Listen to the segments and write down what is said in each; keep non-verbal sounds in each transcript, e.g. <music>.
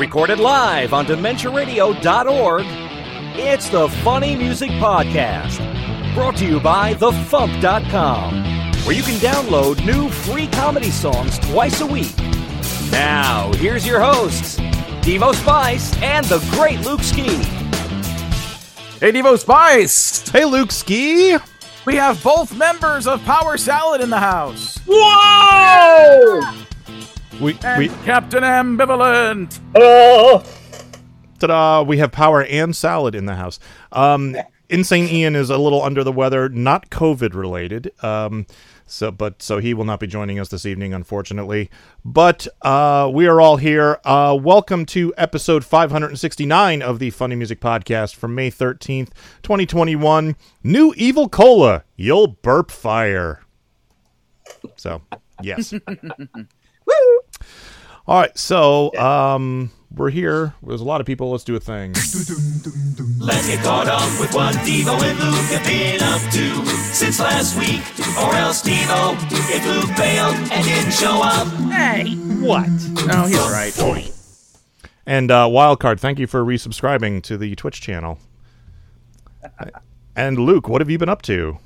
Recorded live on DementiaRadio.org, it's the Funny Music Podcast. Brought to you by TheFump.com, where you can download new free comedy songs twice a week. Now, here's your hosts, Devo Spice and the great Luke Ski. Hey, Devo Spice! Hey, Luke Ski! We have both members of Power Salad in the house. Whoa! We, we, Captain Ambivalent. ta-da, we have power and salad in the house. Um, Insane Ian is a little under the weather, not COVID related. Um, so, but so he will not be joining us this evening, unfortunately. But uh, we are all here. Uh, welcome to episode 569 of the Funny Music Podcast from May 13th, 2021. New Evil Cola, you'll burp fire. So, yes. <laughs> All right, so um, we're here. There's a lot of people. Let's do a thing. Let's get caught up with what Devo and Luke have been up to since last week. Or else Devo, if Luke bailed and didn't show up, Hey, What? Oh, he's right. And uh, Wildcard, thank you for resubscribing to the Twitch channel. And Luke, what have you been up to?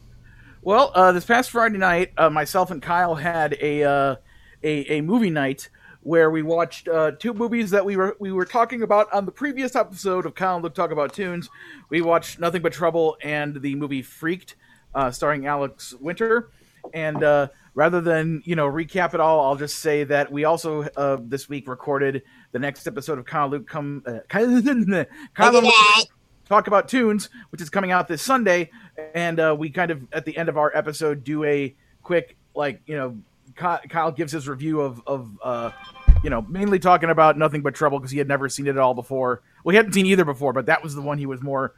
Well, uh, this past Friday night, uh, myself and Kyle had a, uh, a a movie night where we watched uh, two movies that we were we were talking about on the previous episode of Kyle and Luke Talk About Tunes. We watched Nothing But Trouble and the movie Freaked, uh, starring Alex Winter. And uh, rather than you know recap it all, I'll just say that we also uh, this week recorded the next episode of Kyle and Luke come uh, Kyle, <laughs> Kyle and Luke talk about tunes, which is coming out this Sunday, and uh, we kind of at the end of our episode do a quick like you know Kyle gives his review of of uh, you know mainly talking about nothing but trouble because he had never seen it at all before. Well, he hadn't seen either before, but that was the one he was more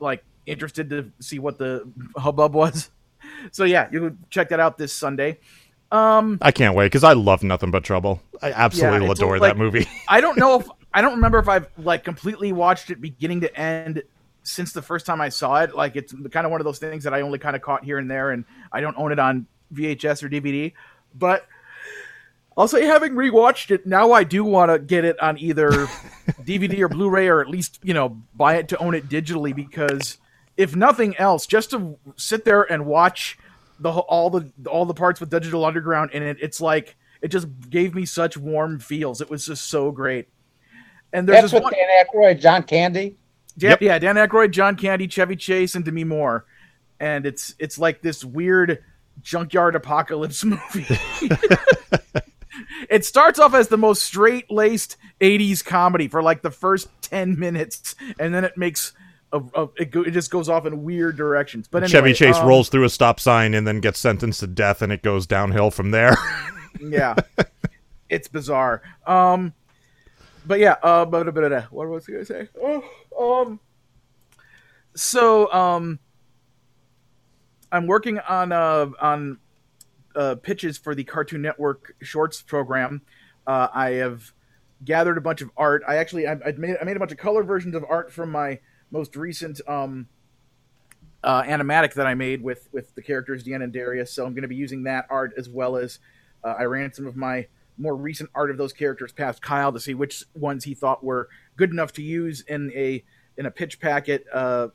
like interested to see what the hubbub was. <laughs> So yeah, you can check that out this Sunday. Um, I can't wait because I love Nothing But Trouble. I absolutely Yeah, adore like- that movie. <laughs> I don't know if I don't remember if I've like completely watched it beginning to end since the first time I saw it. Like it's kind of one of those things that I only kind of caught here and there, and I don't own it on VHS or DVD. But I'll say, having rewatched it, now I do want to get it on either <laughs> DVD or Blu-ray, or at least you know buy it to own it digitally because if nothing else, just to sit there and watch the all the all the parts with Digital Underground in it, it's like it just gave me such warm feels. It was just so great. And there's That's this with one, Dan Aykroyd, John Candy. Yep, yeah, Dan Aykroyd, John Candy, Chevy Chase, and Demi Moore, and it's it's like this weird junkyard apocalypse <laughs> movie. it starts off as the most straight laced '80s comedy for like the first ten minutes, and then it makes a, a it, go, it just goes off in weird directions. But anyway, Chevy Chase um, rolls through a stop sign and then gets sentenced to death, and it goes downhill from there. <laughs> yeah it's bizarre um but yeah uh but, but, but, what was i gonna say oh, um so um i'm working on uh on uh pitches for the cartoon network shorts program uh i have gathered a bunch of art i actually i, I made i made a bunch of color versions of art from my most recent um uh, animatic that I made with with the characters Deanna and Darius. So I'm going to be using that art as well as uh, I ran some of my more recent art of those characters past Kyle to see which ones he thought were good enough to use in a in a pitch packet, uh,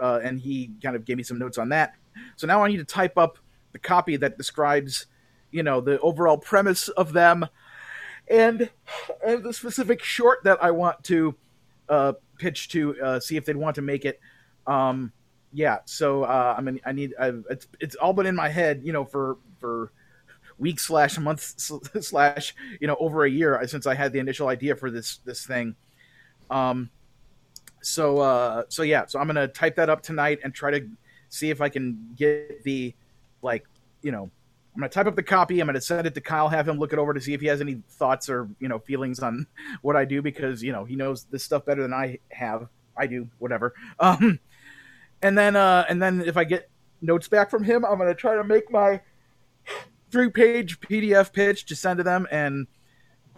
uh, and he kind of gave me some notes on that. So now I need to type up the copy that describes, you know, the overall premise of them, and, and the specific short that I want to uh, pitch to uh, see if they'd want to make it. Um, yeah, so uh, I mean, I need i it's it's all been in my head, you know, for for weeks slash months <laughs> slash you know over a year since I had the initial idea for this this thing. Um, so uh, so yeah, so I'm gonna type that up tonight and try to see if I can get the like you know I'm gonna type up the copy. I'm gonna send it to Kyle, have him look it over to see if he has any thoughts or you know feelings on <laughs> what I do because you know he knows this stuff better than I have. I do whatever. <laughs> Um, and then uh, and then if I get notes back from him, I'm gonna try to make my three page PDF pitch to send to them and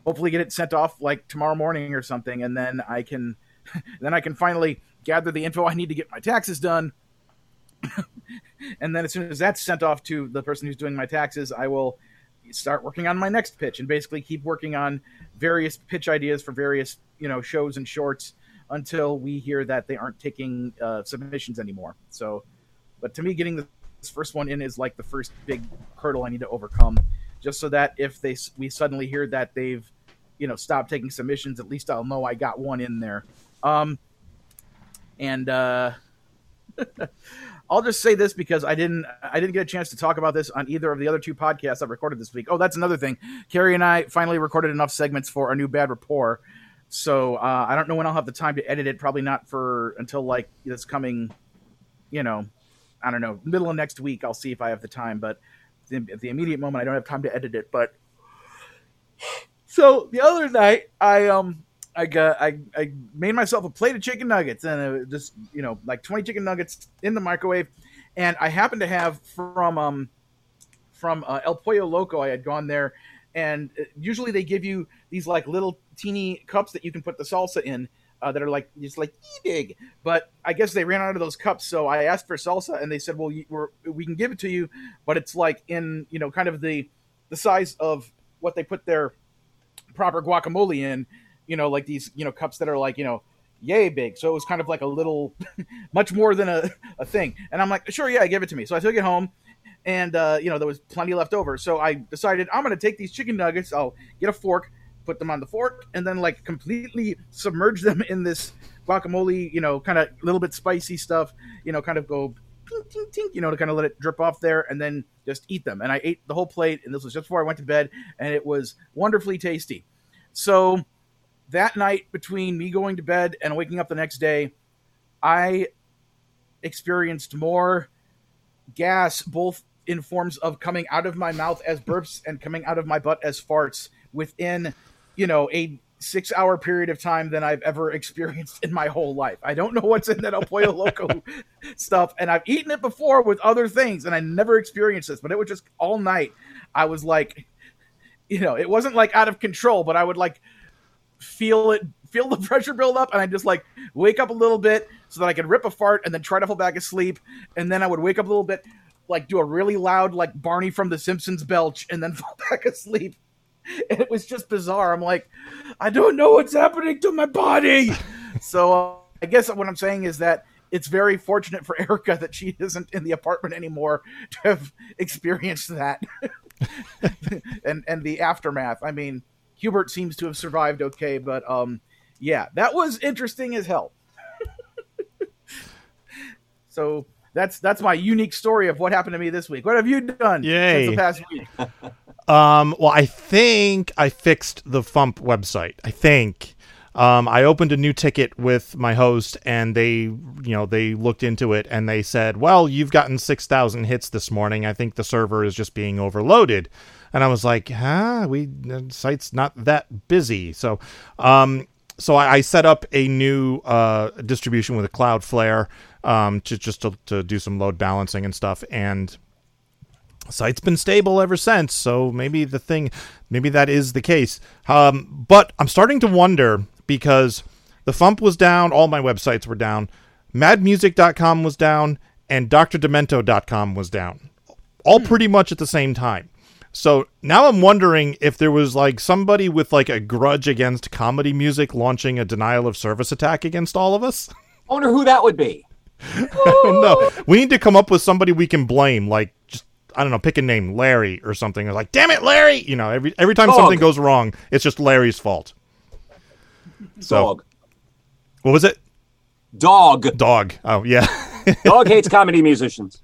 hopefully get it sent off like tomorrow morning or something, and then I can <laughs> then I can finally gather the info I need to get my taxes done. And then as soon as that's sent off to the person who's doing my taxes, I will start working on my next pitch and basically keep working on various pitch ideas for various you know shows and shorts until we hear that they aren't taking uh, submissions anymore. So, but to me, getting this first one in is like the first big hurdle I need to overcome, just so that if they we suddenly hear that they've you know stopped taking submissions, at least I'll know I got one in there. Um, and uh, <laughs> I'll just say this because I didn't I didn't get a chance to talk about this on either of the other two podcasts I've recorded this week. Oh, that's another thing. Carrie and I finally recorded enough segments for our new bad rapport. So uh, I don't know when I'll have the time to edit it. Probably not for until like this coming, you know, I don't know, middle of next week. I'll see if I have the time. But at the immediate moment, I don't have time to edit it. But so the other night, I um I got I, I made myself a plate of chicken nuggets and just you know like 20 chicken nuggets in the microwave. And I happened to have from um from uh, El Pollo Loco I had gone there. And uh, usually they give you these like little teeny cups that you can put the salsa in uh, that are like just like big. But I guess they ran out of those cups so I asked for salsa and they said well we're, we can give it to you but it's like in you know kind of the the size of what they put their proper guacamole in you know, like these, you know, cups that are like, you know, yay big. So it was kind of like a little, <laughs> much more than a, a thing. And I'm like, sure, yeah, give it to me. So I took it home and, uh, you know, there was plenty left over. So I decided I'm going to take these chicken nuggets. I'll get a fork, put them on the fork, and then like completely submerge them in this guacamole, you know, kind of a little bit spicy stuff, you know, kind of go tink, tink, tink, you know, to kind of let it drip off there and then just eat them. And I ate the whole plate, and this was just before I went to bed, and it was wonderfully tasty. So that night between me going to bed and waking up the next day, I experienced more gas, both in forms of coming out of my mouth as burps and coming out of my butt as farts within, you know, a six hour period of time than I've ever experienced in my whole life. I don't know what's in that El Pollo <laughs> Loco stuff, and I've eaten it before with other things, and I never experienced this, but it was just all night. I was like, you know, it wasn't like out of control, but I would like feel it feel the <laughs> pressure build up and I just like wake up a little bit so that I could rip a fart and then try to fall back asleep and then I would wake up a little bit like do a really loud like Barney from the Simpsons belch and then <laughs> fall back asleep. And it was just bizarre. I'm like I don't know what's happening to my body. <laughs> so uh, I guess what I'm saying is that it's very fortunate for Erica that she isn't in the apartment anymore to have experienced that and and the aftermath. I mean, Hubert seems to have survived okay, but um, yeah, that was interesting as hell. <laughs> so that's that's my unique story of what happened to me this week. What have you done Yay. since the past week? <laughs> Um, well, I think I fixed the Fump website. I think. Um, I opened a new ticket with my host, and they, you know, they looked into it and they said, "Well, you've gotten six thousand hits this morning. I think the server is just being overloaded." And I was like, huh, we the site's not that busy. So, um, so I, I set up a new uh, distribution with a Cloudflare um, to just to, to do some load balancing and stuff, and site's been stable ever since. So maybe the thing, maybe that is the case. Um, but I'm starting to wonder because the Fump was down, all my websites were down, MadMusic.com was down, and DrDemento.com was down, all pretty much at the same time. So now I'm wondering if there was like somebody with like a grudge against comedy music launching a denial of service attack against all of us. I wonder who that would be. I don't know. We need to come up with somebody we can blame, like just I don't know, pick a name, Larry or something. Like, damn it, Larry! You know, every every time Dog. something goes wrong, it's just Larry's fault. So Dog. what was it? Dog. Dog. Oh yeah. Dog hates <laughs> comedy musicians.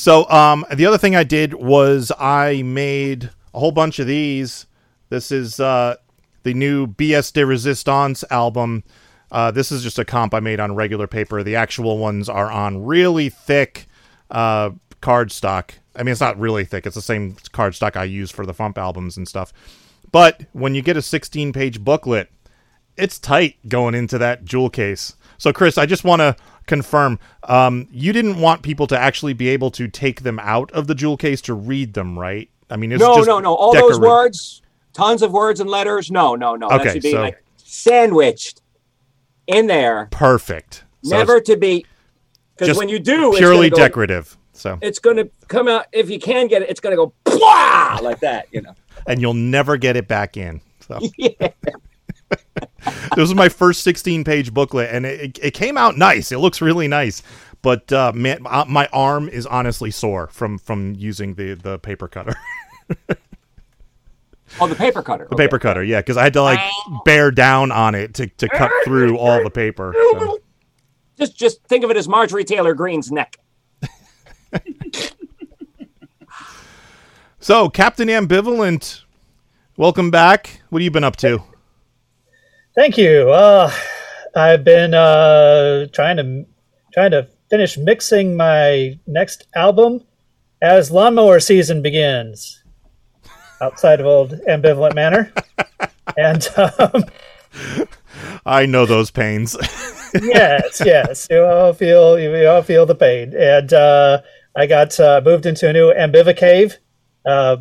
So um, the other thing I did was I made a whole bunch of these. This is uh, the new BS de Resistance album. Uh, this is just a comp I made on regular paper. The actual ones are on really thick uh, cardstock. I mean, it's not really thick. It's the same cardstock I use for the Fump albums and stuff. But when you get a 16 page booklet, it's tight going into that jewel case. So, Chris, I just want to confirm um, you didn't want people to actually be able to take them out of the jewel case to read them, right? I mean, it's No, just no, no. All those words, tons of words and letters. No, no, no. that Okay, should be so- like sandwiched in there, Perfect. Never it's to be. Because when you do, purely go, decorative. So It's going to come out. If you can get it, it's going to go like that, you know. and you'll never get it back in. So <laughs> Yeah. <laughs> this was my first 16 page booklet, and it, it came out nice. It looks really nice, but uh, man, my arm is honestly sore from from using the the paper cutter. Oh, the paper cutter. The paper cutter, yeah, because I had to like bear down on it to, to cut through all the paper. so. Just just think of it as Marjorie Taylor Greene's neck. <laughs> So, Captain Ambivalent, welcome back. What have you been up to? Thank you. Uh, I've been uh, trying to trying to finish mixing my next album as lawnmower season begins. Outside of old ambivalent manor, <laughs> and um, I know those pains. <laughs> yes, yes, you all feel you all feel the pain. And uh, I got uh, moved into a new Ambivacave uh,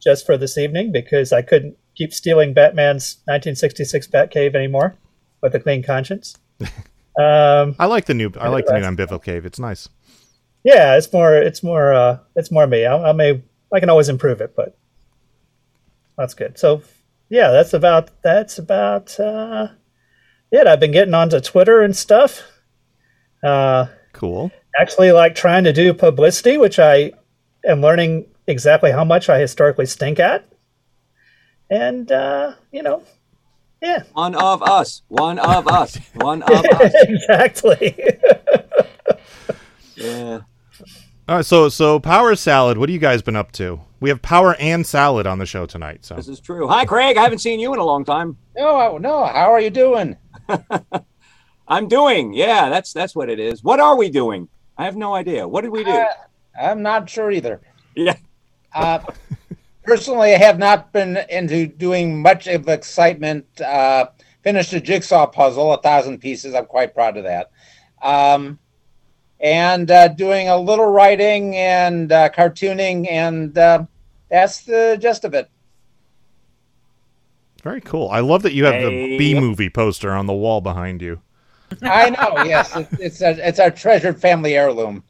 just for this evening because I couldn't keep stealing Batman's 1966 Batcave anymore with a clean conscience. <laughs> Um, I like the new. I like the new Ambival Cave. It's nice. yeah, it's more it's more uh, it's more me. I, I may I can always improve it, but that's good. So yeah, that's about that's about uh, it. I've been getting onto Twitter and stuff. Uh, Cool. actually like trying to do publicity, which I am learning exactly how much I historically stink at. And uh, you know, yeah, One of us. One of us. One of <laughs> us. exactly. <laughs> Yeah. All right. So so Power Salad. What have you guys been up to? We have Power and Salad on the show tonight. So This is true. Hi, Craig. I haven't seen you in a long time. No, no. How are you doing? <laughs> I'm doing. Yeah, that's that's what it is. What are we doing? I have no idea. What did we do? Uh, I'm not sure either. Yeah. Uh, personally, I have not been into doing much of excitement. Uh, finished a jigsaw puzzle, a thousand pieces. I'm quite proud of that. Um, and uh, doing a little writing and uh, cartooning, and uh, that's the gist of it. very cool. I love that you have the B movie poster on the wall behind you. I know. yes, it, it's a, it's our treasured family heirloom.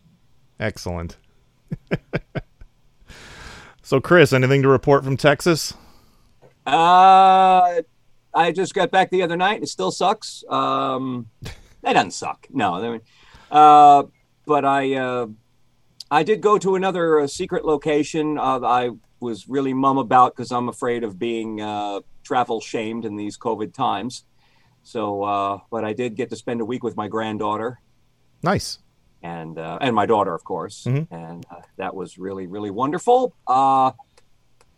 Excellent. <laughs> so Chris, anything to report from Texas? Uh, I just got back the other night. It still sucks. Um, that doesn't suck. No. I mean, uh, but I uh, I did go to another uh, secret location. Uh, I was really mum about because I'm afraid of being uh, travel shamed in these COVID times. So, uh, but I did get to spend a week with my granddaughter Nice. And uh, and my daughter, of course, Mhm. and uh, that was really really wonderful. Uh,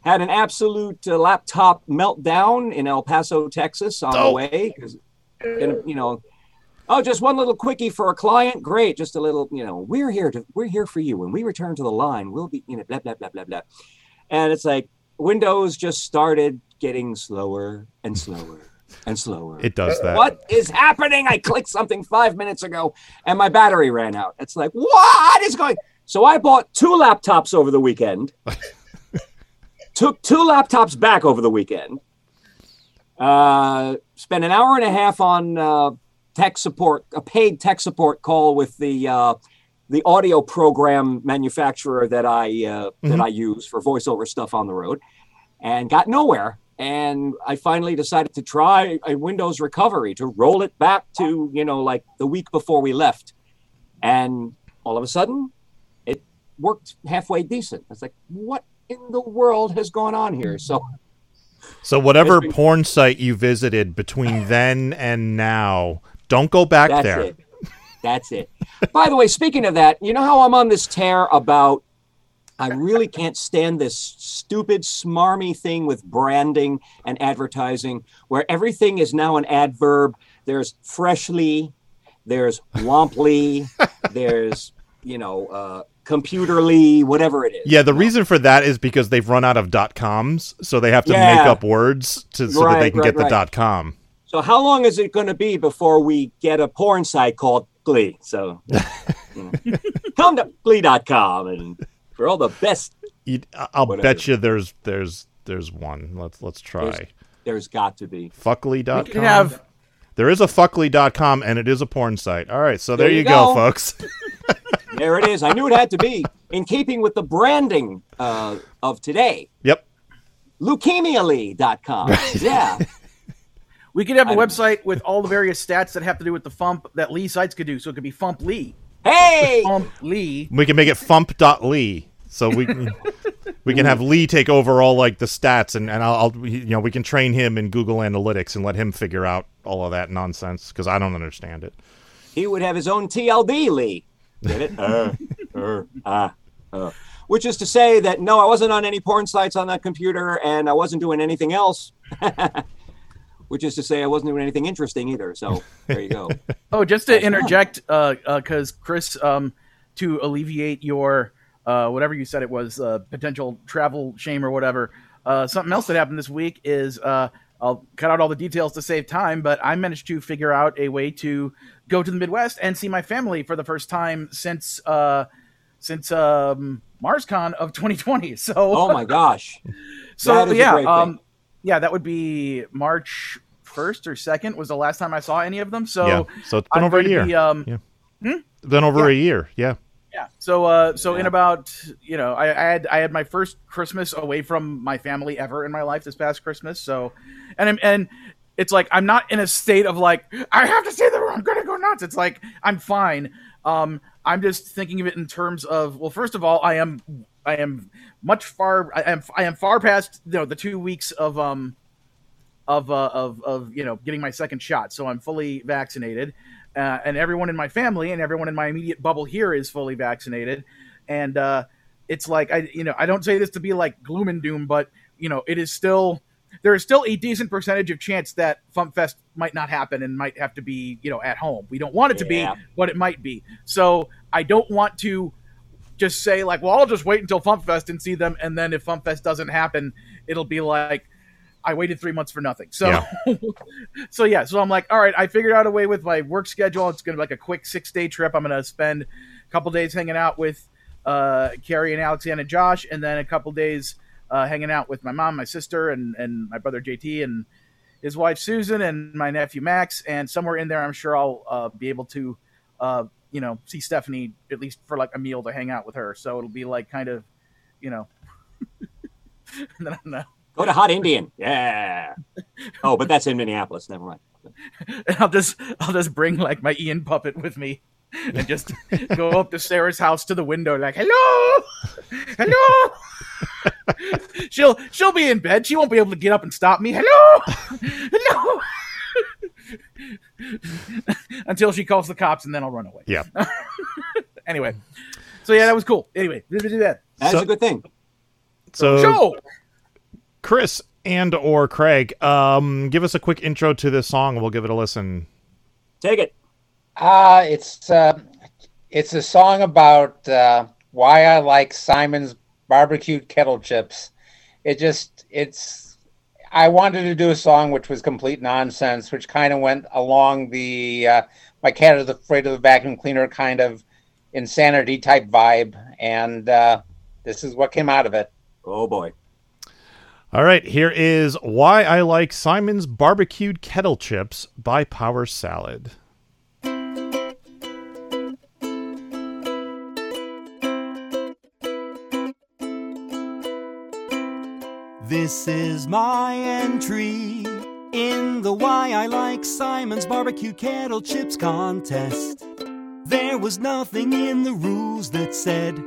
had an absolute uh, laptop meltdown in El Paso, Texas, on Oh. the way because you know, oh, just one little quickie for a client, great. Just a little, you know, we're here to we're here for you. When we return to the line, we'll be you know blah blah blah blah blah, and it's like Windows just started getting slower and slower and slower. It does that. What is happening? I clicked something five minutes ago and my battery ran out. It's like, what is going? So I bought two laptops over the weekend. <laughs> took two laptops back over the weekend. Uh, spent an hour and a half on uh, tech support, a paid tech support call with the uh, the audio program manufacturer that I uh, that I use for voiceover stuff on the road, and got nowhere. And I finally decided to try a Windows recovery to roll it back to you know like the week before we left, and all of a sudden, it worked halfway decent. It's like, what in the world has gone on here? So So whatever been- porn site you visited between <laughs> then and now, don't go back That's there. it. That's it. By the way, speaking of that, you know how I'm on this tear about I really can't stand this stupid, smarmy thing with branding and advertising where everything is now an adverb. There's freshly, there's womply, <laughs> there's, you know, uh, computerly, whatever it is. Yeah, the reason for that is because they've run out of dot coms, so they have to Yeah. make up words to so that they can right, get the dot com. So how long is it going to be before we get a porn site called Glee? So <laughs> you know. come to Glee.com and for all the best You'd- I'll Whatever. bet you there's there's there's one. Let's let's try. There's- there's got to be. Fuckly.com. You have There is a fuckly.com and it is a porn site. All right, so there, There you you go, go. folks. <laughs> <laughs> There it is. I knew it had to be in keeping with the branding uh, of today. Yep. Leukemialy.com. <laughs> Yeah. We could have a website with all the various stats that have to do with the Fump that Lee sites could do. So it could be Fump Lee. Hey! Fump Lee. We can make it fump.lee. So we can, we can have Lee take over all like the stats and, and I'll, I'll you know we can train him in Google Analytics and let him figure out all of that nonsense because I don't understand it. he would have his own TLD, Lee. Get it? Uh, uh, ah, uh. Which is to say that no, I wasn't on any porn sites on that computer, and I wasn't doing anything else. <laughs> Which is to say, I wasn't doing anything interesting either. So there you go. <laughs> Oh, just to interject, because uh, 'cause Chris, um, to alleviate your uh, whatever you said it was uh, potential travel shame or whatever. Uh, something else that happened this week is uh, I'll cut out all the details to save time, but I managed to figure out a way to go to the Midwest and see my family for the first time since uh, since um, MarsCon of 2020. <laughs> So Oh my gosh. <laughs> so That is a yeah, um, yeah, that would be March first or second was the last time I saw any of them. So yeah. So it's been I'm over a year. be, um, yeah. It's been over a year. Yeah. yeah. So uh, so in about you know I, I had I had my first Christmas away from my family ever in my life this past Christmas. So and I'm- and it's like I'm not in a state of like I have to see them I'm gonna go nuts. It's like I'm fine. Um, I'm just thinking of it in terms of well, first of all, I am I am much far I am I am far past you know the two weeks of um of uh, of of you know getting my second shot. So I'm fully vaccinated, uh, and everyone in my family and everyone in my immediate bubble here is fully vaccinated, and uh, it's like I you know I don't say this to be like gloom and doom, but you know it is still there is still a decent percentage of chance that Fump Fest might not happen and might have to be you know at home. We don't want it to Yeah. be, but it might be. So I don't want to just say like, well, I'll just wait until Fump Fest and see them, and then if Fump Fest doesn't happen, it'll be like I waited three months for nothing. So, <laughs> so yeah. So I'm like, all right, I figured out a way with my work schedule. It's gonna be like a quick six day trip. I'm gonna spend a couple days hanging out with uh, Carrie and Alexandra and Josh, and then a couple days uh, hanging out with my mom, my sister, and and my brother JT and his wife Susan and my nephew Max. And somewhere in there, I'm sure I'll uh, be able to, uh, you know, see Stephanie at least for like a meal to hang out with her. So it'll be like kind of, you know. <laughs> Go to Hot Indian. Yeah. Oh, but that's in Minneapolis. Never mind. and <laughs> I'll just I'll just bring like my Ian puppet with me and just go up to Sarah's house to the window like hello hello <laughs> she'll she'll be in bed she won't be able to get up and stop me hello hello <laughs> until she calls the cops and then I'll run away Yeah. <laughs> anyway so yeah that was cool anyway do that That's So- a good thing. So Joe Chris and or Craig, um, give us a quick intro to this song and we'll give it a listen. Take it. Uh, it's uh, it's a song about uh, why I like Simon's barbecued kettle chips. It just it's I wanted to do a song which was complete nonsense, which kind of went along the uh, my cat is afraid of the vacuum cleaner kind of insanity type vibe, and uh, this is what came out of it. Oh boy. All right, here is Why I Like Simon's Barbecued Kettle Chips by Power Salad. This is my entry in the Why I Like Simon's Barbecue Kettle Chips contest. There was nothing in the rules that said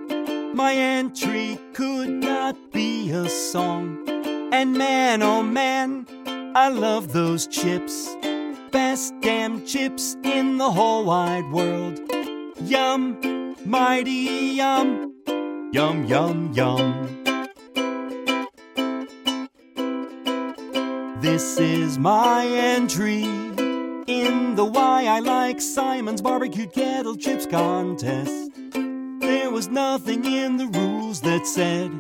my entry could not be a song. And man, oh man, I love those chips. Best damn chips in the whole wide world. Yum, mighty yum, yum, yum, yum. This is my entry in the Why I Like Simon's Barbecued Kettle Chips contest. There was nothing in the rules that said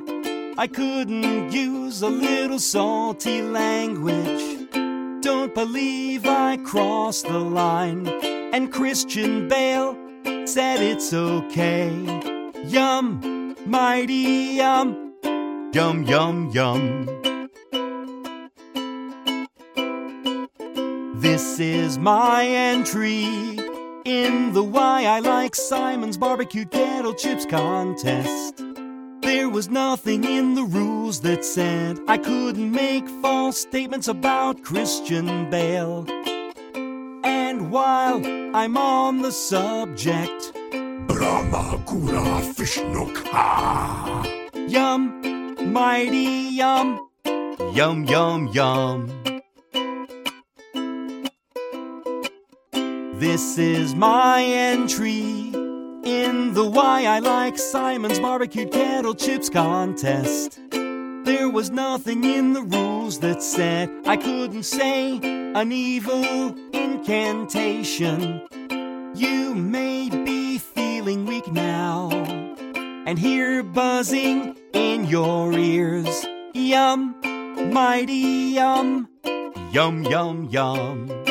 I couldn't use a little salty language. Don't believe I crossed the line. And Christian Bale said it's okay. Yum, mighty yum, yum, yum, yum. This is my entry in the Why I Like Simon's Barbecue Kettle Chips contest. There was nothing in the rules that said I couldn't make false statements about Christian Bale. And while I'm on the subject, Brahma Brahmagura Vishnukha. yum, mighty yum, yum, yum, yum. This is my entry in the Why I Like Simon's Barbecued Kettle Chips contest. There was nothing in the rules that said I couldn't say an evil incantation. You may be feeling weak now and hear buzzing in your ears. Yum, mighty yum, yum, yum, yum.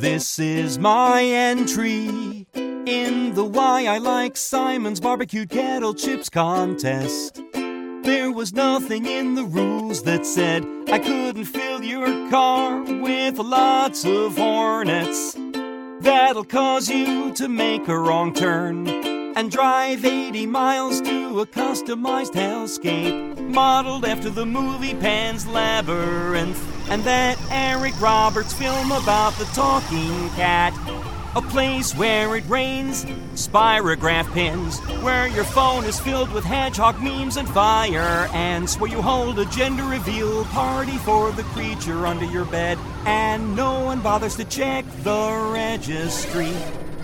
This is my entry in the Why I Like Simon's Barbecued Kettle Chips contest. There was nothing in the rules that said I couldn't fill your car with lots of hornets. That'll cause you to make a wrong turn and drive 80 miles to a customized hellscape modeled after the movie Pan's Labyrinth and that Eric Roberts film about the talking cat. A place where it rains spirograph pins, where your phone is filled with hedgehog memes and fire ants, where you hold a gender reveal party for the creature under your bed, and no one bothers to check the registry.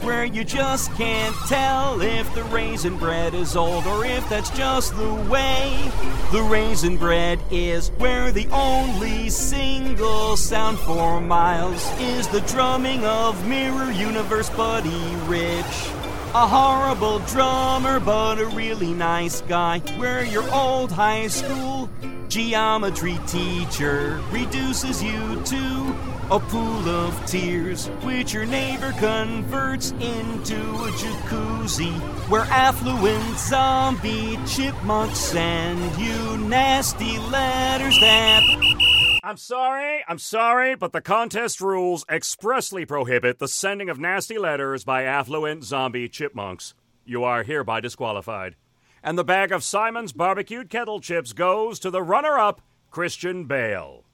Where you just can't tell if the raisin bread is old or if that's just the way the raisin bread is. Where the only single sound for miles is the drumming of Mirror Universe Buddy Rich. A horrible drummer, but a really nice guy. Where your old high school geometry teacher reduces you to a pool of tears, which your neighbor converts into a jacuzzi, where affluent zombie chipmunks send you nasty letters that. I'm sorry, I'm sorry, but the contest rules expressly prohibit the sending of nasty letters by affluent zombie chipmunks. You are hereby disqualified. And the bag of Simon's barbecued kettle chips goes to the runner up, Christian Bale.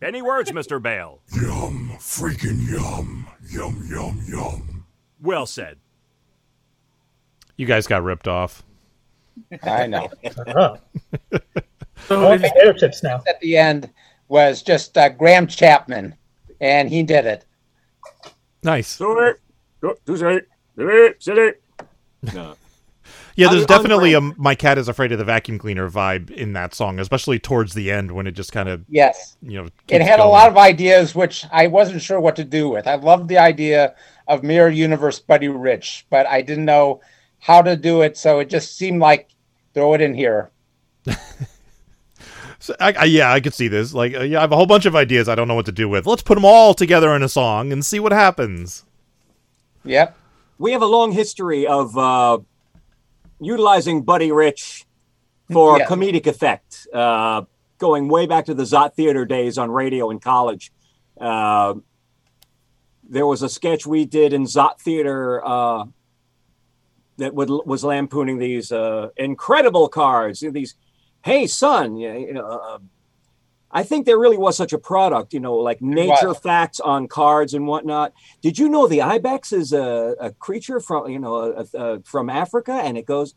Any words, Mr. <laughs> Bale? Yum, freaking yum. Yum, yum, yum. Well said. You guys got ripped off. I know. <laughs> So oh did- potato chips now. At the end was just uh, Graham Chapman, and he did it. Nice. Do it. Do do it. Do it. Sit it. No. <laughs> Yeah, there's Un- definitely a "My Cat Is Afraid of the Vacuum Cleaner" vibe in that song, especially towards the end when it just kind of Yes. you know. It keeps had a lot of ideas which I wasn't sure what to do with. I loved the idea of Mirror Universe Buddy Rich, but I didn't know how to do it, so it just seemed like throw it in here. <laughs> So, I, I, yeah, I could see this. Like, uh, yeah, I have a whole bunch of ideas I don't know what to do with. Let's put them all together in a song and see what happens. Yep. we have a long history of uh, utilizing Buddy Rich for Yes. comedic effect, uh, going way back to the Zot Theater days on radio in college. Uh, there was a sketch we did in Zot Theater uh, that would, was lampooning these uh, incredible cards. These, hey son, you know. Uh, I think there really was such a product, you know, like nature was. facts on cards and whatnot. Did you know the ibex is a, a creature from you know a, a, from Africa, and it goes.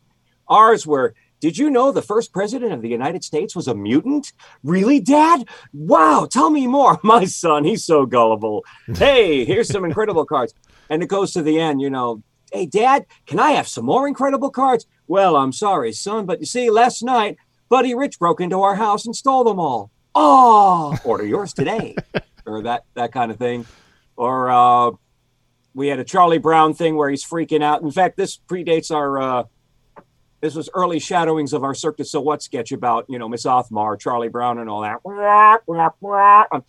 Ours were. Did you know the first president of the United States was a mutant? Really, Dad? Wow! Tell me more. <laughs> My son, he's so gullible. <laughs> Hey, here's some incredible cards, and it goes to the end. You know, hey, Dad, can I have some more incredible cards? Well, I'm sorry, son, but you see, last night Buddy Rich broke into our house and stole them all. Oh, order yours today, <laughs> or that that kind of thing, or uh, we had a Charlie Brown thing where he's freaking out. In fact, this predates our. Uh, this was early shadowings of our Cirque du Soleil sketch about you know Miss Othmar, Charlie Brown, and all that. Um,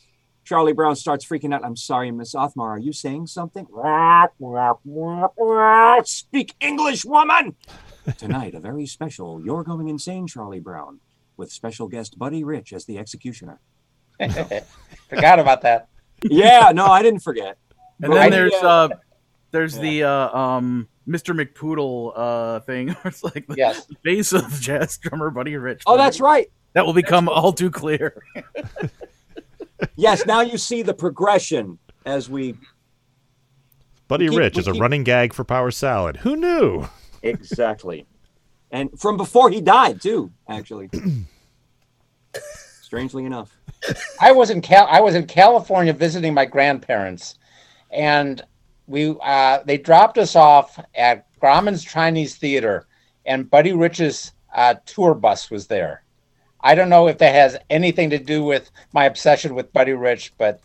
Charlie Brown starts freaking out. I'm sorry, Miss Othmar. Are you saying something? Speak English, woman. Tonight, a very special You're Going Insane Charlie Brown with special guest Buddy Rich as the executioner. <laughs> Forgot about that. Yeah, no, I didn't forget. And But then I- there's yeah. uh there's the uh, um Mr. McPoodle uh thing where <laughs> it's like the Yes. face of jazz drummer Buddy Rich. Oh, that's right. That will become all too clear. <laughs> Yes, now you see the progression as we Buddy We keep- Rich we is a running gag for Power Salad. Who knew? Exactly, and from before he died too. Actually, strangely enough. I was in Cal- I was in California visiting my grandparents, and we uh, they dropped us off at Grauman's Chinese Theater, and Buddy Rich's uh, tour bus was there. I don't know if that has anything to do with my obsession with Buddy Rich, but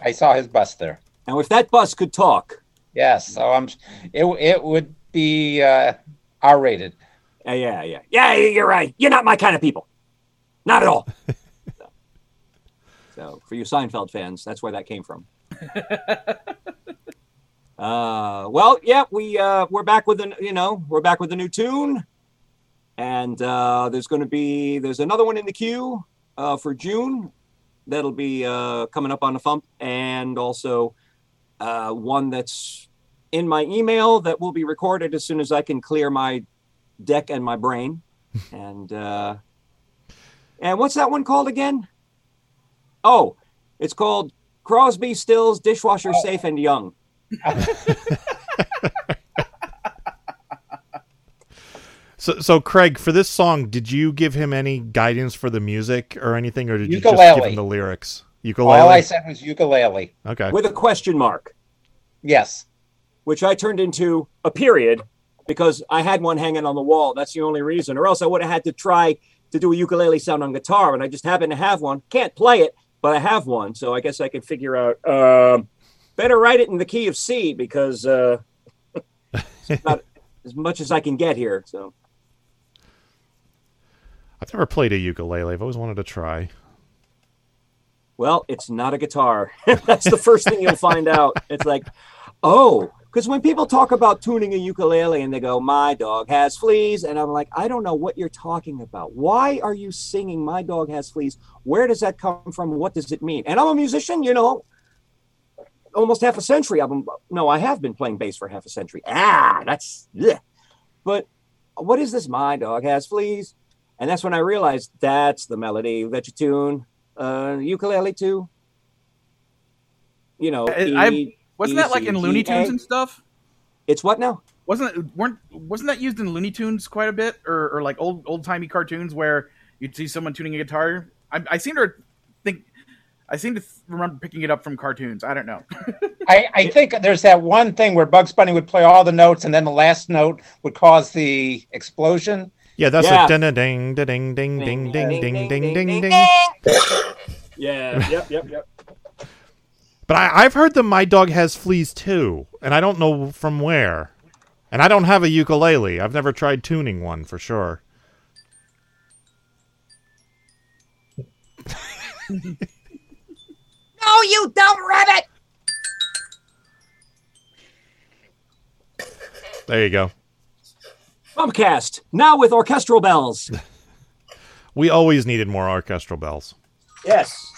I saw his bus there. Now, if that bus could talk, Yes, so I'm. It it would be uh, R rated. uh, yeah, yeah, yeah, you're right. You're not my kind of people. Not at all. so, so, for you Seinfeld fans, that's where that came from. <laughs> uh, well, yeah, we uh, we're back with an you know we're back with a new tune, and uh, there's going to be there's another one in the queue uh, for June that'll be uh, coming up on the Fump, and also uh, one that's in my email that will be recorded as soon as I can clear my deck and my brain. <laughs> and uh, and what's that one called again? Oh, it's called Crosby, Stills, Dishwasher, Safe and Young. <laughs> So, so Craig, for this song, did you give him any guidance for the music or anything, or did you just give him the lyrics? Ukulele. All I said was ukulele. okay. with a question mark, Yes. which I turned into a period because I had one hanging on the wall. That's the only reason, or else I would have had to try to do a ukulele sound on guitar, and I just happen to have one. Can't play it, but I have one, so I guess I could figure out. Um, better write it in the key of C because uh, <laughs> it's not as much as I can get here. So. I've never played a ukulele. I've always wanted to try. Well, it's not a guitar. <laughs> That's the first thing you'll find out. It's like, oh, because when people talk about tuning a ukulele and they go, my dog has fleas, and I'm like, I don't know what you're talking about. Why are you singing my dog has fleas? Where does that come from? What does it mean? And I'm a musician, you know, almost half a century. I've been, no, I have been playing bass for half a century. Ah, that's, yeah. But what is this? My dog has fleas. And that's when I realized that's the melody that you tune uh, ukulele too. You know, I- E- Wasn't that like in Looney E, G, Tunes A. and stuff? It's what now? Wasn't it weren't wasn't that used in Looney Tunes quite a bit, or, or like old old timey cartoons where you'd see someone tuning a guitar? I, I seem to think I seem to remember picking it up from cartoons. I don't know. <laughs> I, I think there's that one thing where Bugs Bunny would play all the notes and then the last note would cause the explosion. Yeah, that's Yeah. a ding ding ding ding ding ding ding ding ding ding ding. Yeah, yep, yep, yep. But I, I've heard that my dog has fleas too, and I don't know from where. And I don't have a ukulele. I've never tried tuning one for sure. <laughs> No, you dumb rabbit! There you go. Fumpcast, now with orchestral bells. <laughs> We always needed more orchestral bells. Yes.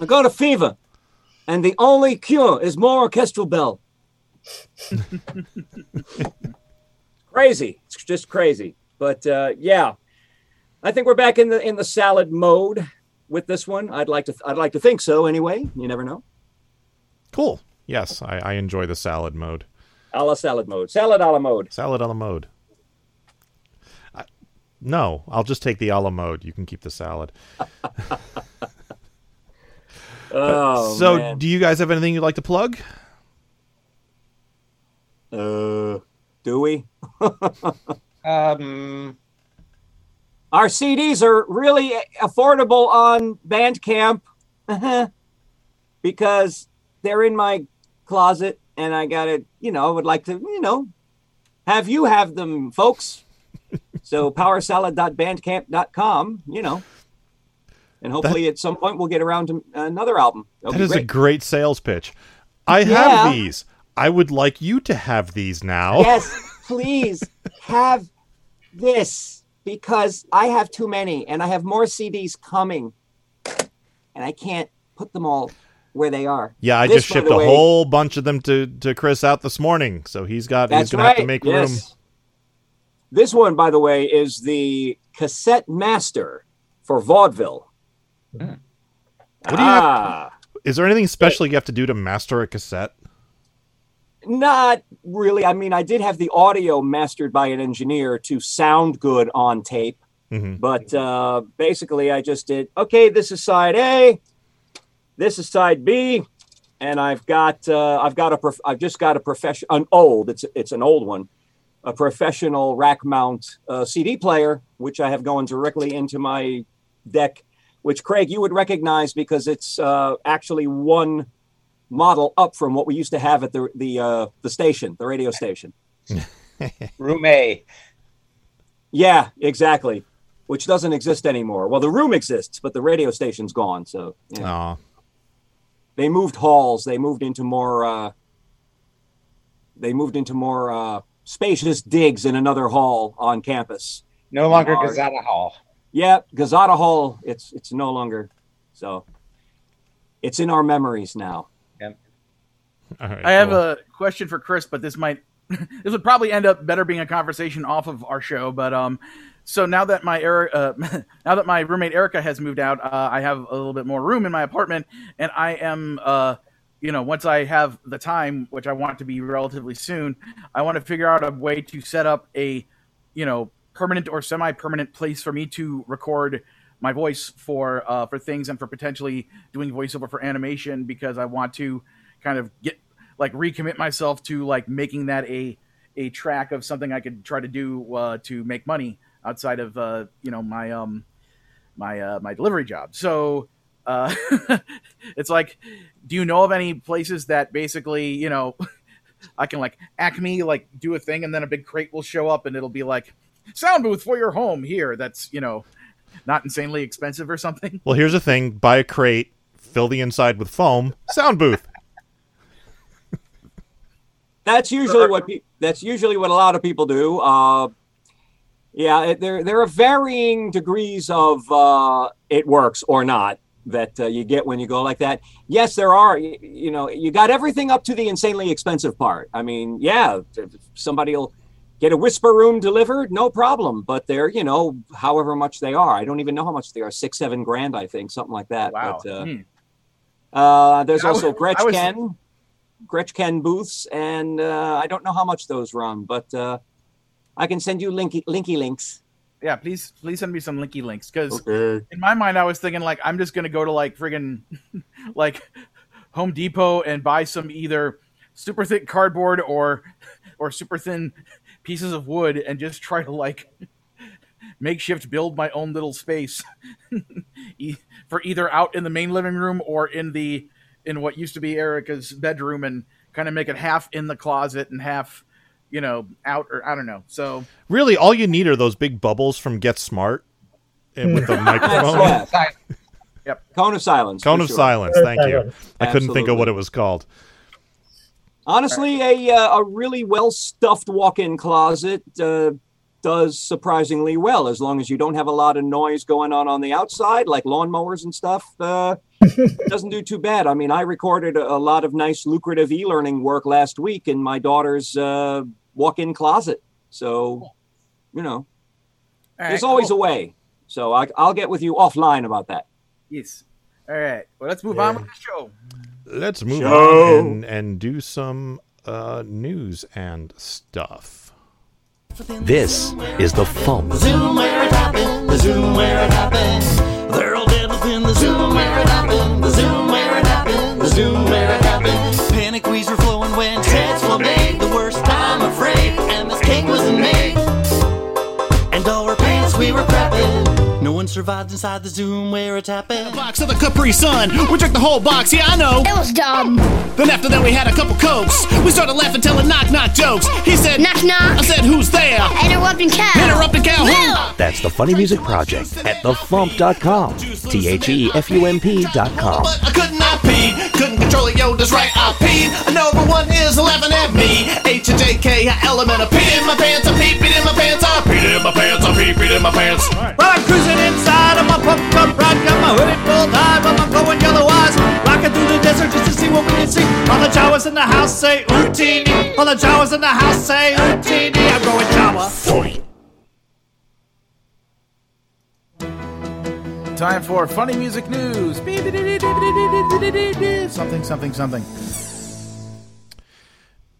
I got a fever, and the only cure is more orchestral bell. <laughs> crazy. It's just crazy. But uh, yeah, I think we're back in the in the salad mode with this one. I'd like to I'd like to think so. Anyway, you never know. Cool. Yes, I, I enjoy the salad mode. A la salad mode. Salad a la mode. Salad a la mode. I, no, I'll just take the a la mode. You can keep the salad. <laughs> Oh, so, man. do you guys have anything you'd like to plug? Uh, do we? <laughs> Um, Our CDs are really affordable on Bandcamp because they're in my closet and I got to, you know, I would like to, you know, have you have them, folks. So powersalad.bandcamp.com, you know. And hopefully at some point we'll get around to another album. That'll That is a great. great sales pitch. I Yeah. have these. I would like you to have these now. yes, <laughs> please have this because I have too many and I have more CDs coming. and I can't put them all where they are. Yeah, I This, just shipped the a whole bunch of them to, to Chris out this morning, so he's got he's gonna right. have to make room. This one, by the way, is the cassette master for vaudeville. What do you have? ah, Is there anything special you have to do to master a cassette? not really. I mean, I did have the audio mastered by an engineer to sound good on tape, Mhm. but uh, basically, I just did okay. This is side A, this is side B, and I've got uh, I've got a prof- I've just got a profession an old it's it's an old one, a professional rack mount uh, CD player, which I have going directly into my deck, which Craig you would recognize because it's uh, actually one model up from what we used to have at the the uh, the station, the radio station. <laughs> Room A. Yeah, exactly. Which doesn't exist anymore. Well, the room exists, but the radio station's gone. So yeah. They moved halls. They moved into more. Uh, they moved into more uh, spacious digs in another hall on campus. No longer Our- Gazetta Hall. Yeah, Gazada Hall. It's it's no longer. So it's in our memories now. All right, I have cool. a question for Chris, but this might <laughs> this would probably end up better being a conversation off of our show. But um, so now that my Eri- uh, <laughs> now that my roommate Erica has moved out, uh, I have a little bit more room in my apartment, and I am uh, you know, once I have the time, which I want to be relatively soon, I want to figure out a way to set up a you know permanent or semi-permanent place for me to record my voice for uh, for things and for potentially doing voiceover for animation because I want to kind of get like recommit myself to like making that a a track of something I could try to do uh, to make money outside of uh, you know my um my uh, my delivery job. So uh, <laughs> it's like, do you know of any places that basically you know <laughs> I can like Acme like do a thing and then a big crate will show up and it'll be like sound booth for your home here. That's you know not insanely expensive or something. Well, here's the thing: buy a crate, fill the inside with foam, sound booth. <laughs> That's usually what pe- that's usually what a lot of people do. Uh, yeah, it, there there are varying degrees of uh, it works or not that uh, you get when you go like that. Yes, there are. You, you know, you got everything up to the insanely expensive part. I mean, yeah, somebody will get a whisper room delivered, no problem. But they're you know, however much they are. I don't even know how much they are. Six, seven grand, I think, something like that. Wow. But, uh, Hmm. uh, there's I also was- I was- Gretchen, Gretchen booths, and uh, I don't know how much those run, but uh, I can send you linky linky links. Yeah, please please send me some linky links because Okay. in my mind I was thinking like I'm just gonna go to like friggin' <laughs> like Home Depot and buy some either super thick cardboard or or super thin pieces of wood and just try to like makeshift build my own little space <laughs> for either out in the main living room or in the in what used to be Erica's bedroom and kind of make it half in the closet and half you know out or I don't know so Really, all you need are those big bubbles from Get Smart, and with the <laughs> microphone. Yeah. Si- Cone of silence. Cone of sure. silence. Thank you. I couldn't think of what it was called. Honestly, a uh, a really well stuffed walk-in closet uh, does surprisingly well as long as you don't have a lot of noise going on on the outside, like lawnmowers and stuff. Uh, <laughs> doesn't do too bad. I mean, I recorded a, a lot of nice, lucrative e-learning work last week in my daughter's uh, walk-in closet. So, you know, All there's always cool. a way. So I, I'll get with you offline about that. yes all right well let's move on with the show Let's move Show. on and, and do some uh, news and stuff. This is the Fump. Zoom where it happened, the Zoom where it happened. They're all dead within the Zoom where it happened, the Zoom where it happened, the Zoom where it happened. Survived inside the Zoom where it happened. box of the Capri Sun. We drank the whole box, yeah, I know. It was dumb. Then after that, we had a couple cokes. We started laughing, telling knock knock jokes. He said, Knock knock. I said, who's there? Interrupting cow. Interrupting cow. Who? That's the Funny Music Project at thefump.com. T H E F U M P.com. But I could not pee. Charlie that's right, I peed. Number one is laughing at me. H and JK, element of peed in my pants, I peed, peed in my pants, I peed in my pants, I peed, peed in my pants. Right. Well, I'm cruising inside of my pump cup ride, got my hoodie full tight, but I'm going yellow eyes. Rocking through the desert just to see what we can see. All the Jawas in the house say, Utini. All the Jawas in the house say, Utini. I'm going Jawa. 40. Time for funny music news. Something, something, something.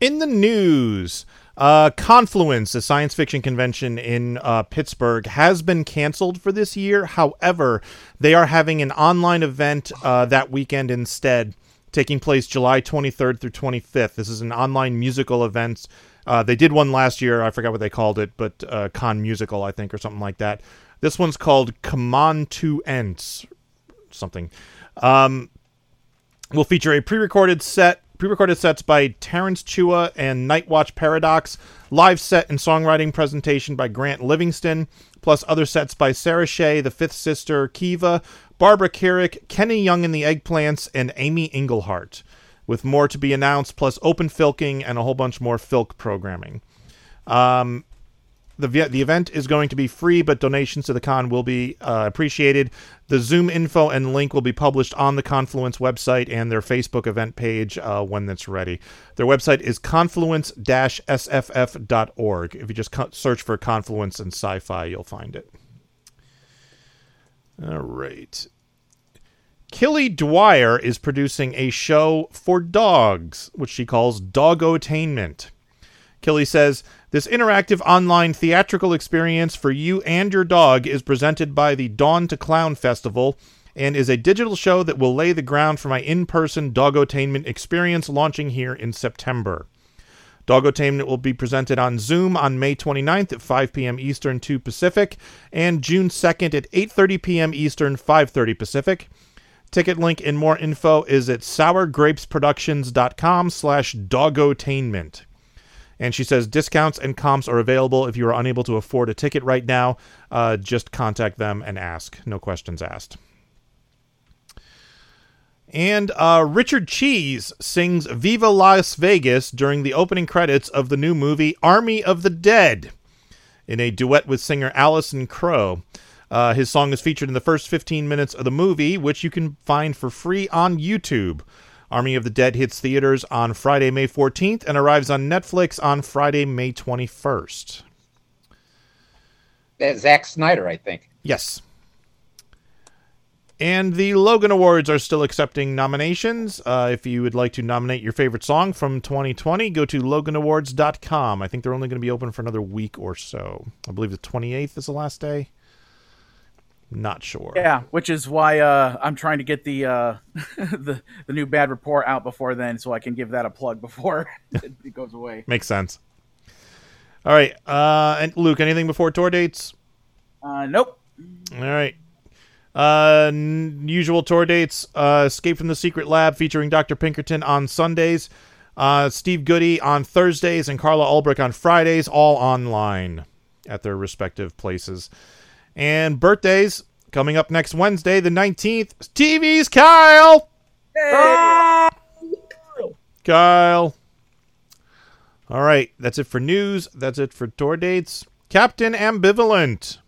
In the news, uh, Confluence, a science fiction convention in uh, Pittsburgh, has been canceled for this year. However, they are having an online event uh, that weekend instead, taking place July 23rd through 25th. This is an online musical event. Uh, they did one last year. I forgot what they called it, but uh, Con Musical, I think, or something like that. This one's called C'mon-2-ence, something. Um, will feature a pre-recorded set, pre-recorded sets by Terence Chua and Nightwatch Paradox, live set and songwriting presentation by Grant Livingston, plus other sets by Sarah Shea, The Fifth Sister, Kiva, Barbara Carrick, Kenny Young and the Eggplants, and Amy Engelhardt, with more to be announced, plus open filking and a whole bunch more filk programming. Um, the the event is going to be free, but donations to the con will be uh, appreciated. The Zoom info and link will be published on the Confluence website and their Facebook event page uh, when that's ready. Their website is confluence-sff.org. If you just co- search for Confluence and sci-fi, you'll find it. All right. Killy Dwyer is producing a show for dogs, which she calls Doggotainment. Killy says, This interactive online theatrical experience for you and your dog is presented by the Dawn to Clown Festival and is a digital show that will lay the ground for my in person doggotainment experience launching here in September. Doggotainment will be presented on Zoom on May 29th at 5 p.m. Eastern, 2 Pacific, and June 2nd at 8:30 p.m. Eastern, 5:30 Pacific. Ticket link and more info is at sourgrapesproductions.com slash dogotainment. And she says discounts and comps are available if you are unable to afford a ticket right now. Uh, just contact them and ask. No questions asked. And uh, Richard Cheese sings Viva Las Vegas during the opening credits of the new movie Army of the Dead in a duet with singer Allison Crowe. Uh, his song is featured in the first 15 minutes of the movie, which you can find for free on YouTube. Army of the Dead hits theaters on Friday, May 14th, and arrives on Netflix on Friday, May 21st. That's Zack Snyder, I think. Yes. And the Logan Awards are still accepting nominations. Uh, if you would like to nominate your favorite song from 2020, go to loganawards.com. I think they're only going to be open for another week or so. I believe the 28th is the last day. Not sure. Yeah, which is why uh, I'm trying to get the uh, <laughs> the the new bad report out before then, so I can give that a plug before <laughs> it, goes away. Makes sense. All right. Uh, and Luke, anything before tour dates? Uh, nope. All right. Uh, n- usual tour dates: uh, Escape from the Secret Lab featuring Dr. Pinkerton on Sundays, uh, Steve Goodie on Thursdays, and Carla Ulbrich on Fridays, all online at their respective places. And birthdays coming up next Wednesday, the 19th. TV's Kyle. Hey, Kyle. All right, that's it for news. That's it for tour dates. Captain Ambivalent.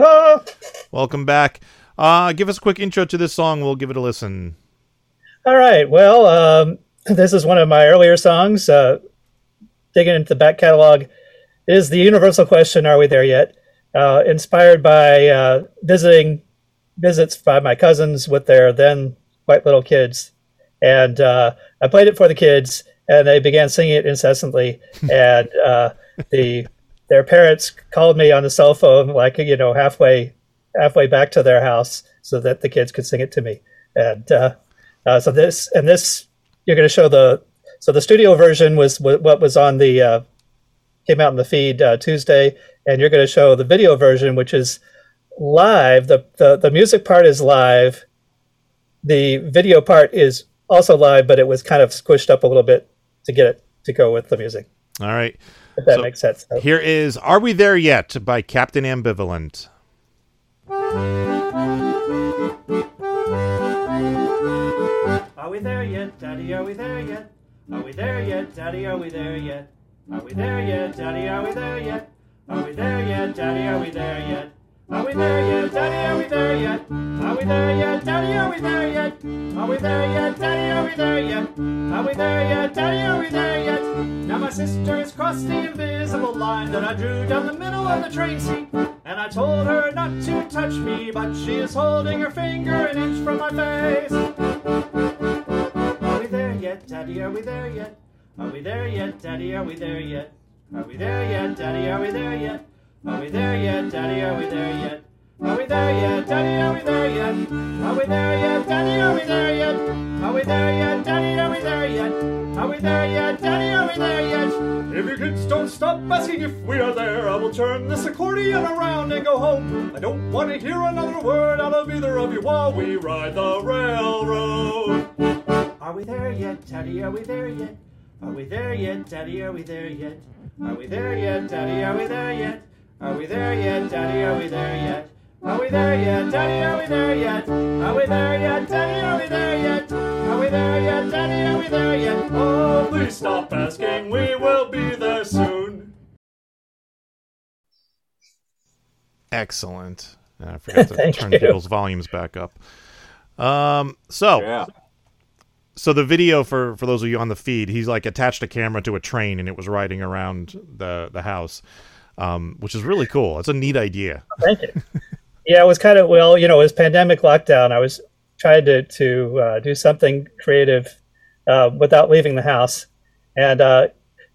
Ah! Welcome back. Uh, give us a quick intro to this song. We'll give it a listen. All right. Well, um, this is one of my earlier songs. Uh, digging into the back catalog is the universal question: Are we there yet? Uh, inspired by uh, visiting visits by my cousins with their then quite little kids, and uh, I played it for the kids, and they began singing it incessantly. <laughs> and uh, the their parents called me on the cell phone, like you know, halfway halfway back to their house, so that the kids could sing it to me. And uh, uh, so this and this, you're going to show the so the studio version was wh- what was on the uh, came out in the feed uh, Tuesday, and you're going to show the video version, which is live. The, the the music part is live. The video part is also live, but it was kind of squished up a little bit to get it to go with the music. All right. If that So, makes sense. So- Here is Are We There Yet by Captain Ambivalent. Are we there yet, Daddy? Are we there yet? Are we there yet, Daddy? Are we there yet? Are we there yet, Daddy? Are we there yet? Are we there yet, Daddy? Are we there yet? Are we there yet, Daddy? Are we there yet? Are we there yet, Daddy? Are we there yet? Are we there yet, Daddy? Are we there yet? Are we there yet, Daddy? Are we there yet? Now my sister has crossed the invisible line that I drew down the middle of the train seat. And I told her not to touch me, but she is holding her finger an inch from my face. Are we there yet, Daddy? Are we there yet? Are we there yet, Daddy? Are we there yet? Are we there yet, Daddy? Are we there yet? Are we there yet, Daddy? Are we there yet? Are we there yet, Daddy? Are we there yet? Are we there yet, Daddy? Are we there yet? Are we there yet, Daddy? Are we there yet? Are we there yet, Daddy? Are we there yet? If you kids don't stop asking if we are there, I will turn this accordion around and go home. I don't want to hear another word out of either of you while we ride the railroad. Are we there yet, Daddy? Are we there yet? Are we there yet, Daddy? Are we there yet? Are we there yet, Daddy? Are we there yet? Are we there yet, Daddy? Are we there yet? Are we there yet, Daddy? Are we there yet? Are we there yet, Daddy? Are we there yet? Are we there yet, Daddy? Are we there yet? Oh, please stop asking. We will be there soon. Excellent. I forgot to turn you. people's volumes back up. Um, so Yeah. So the video for for those of you on the feed, he's like attached a camera to a train and it was riding around the the house, um, which is really cool. It's a neat idea. Thank you. Yeah, it was kind of well, you know, it was pandemic lockdown. I was trying to to uh, do something creative uh, without leaving the house, and uh,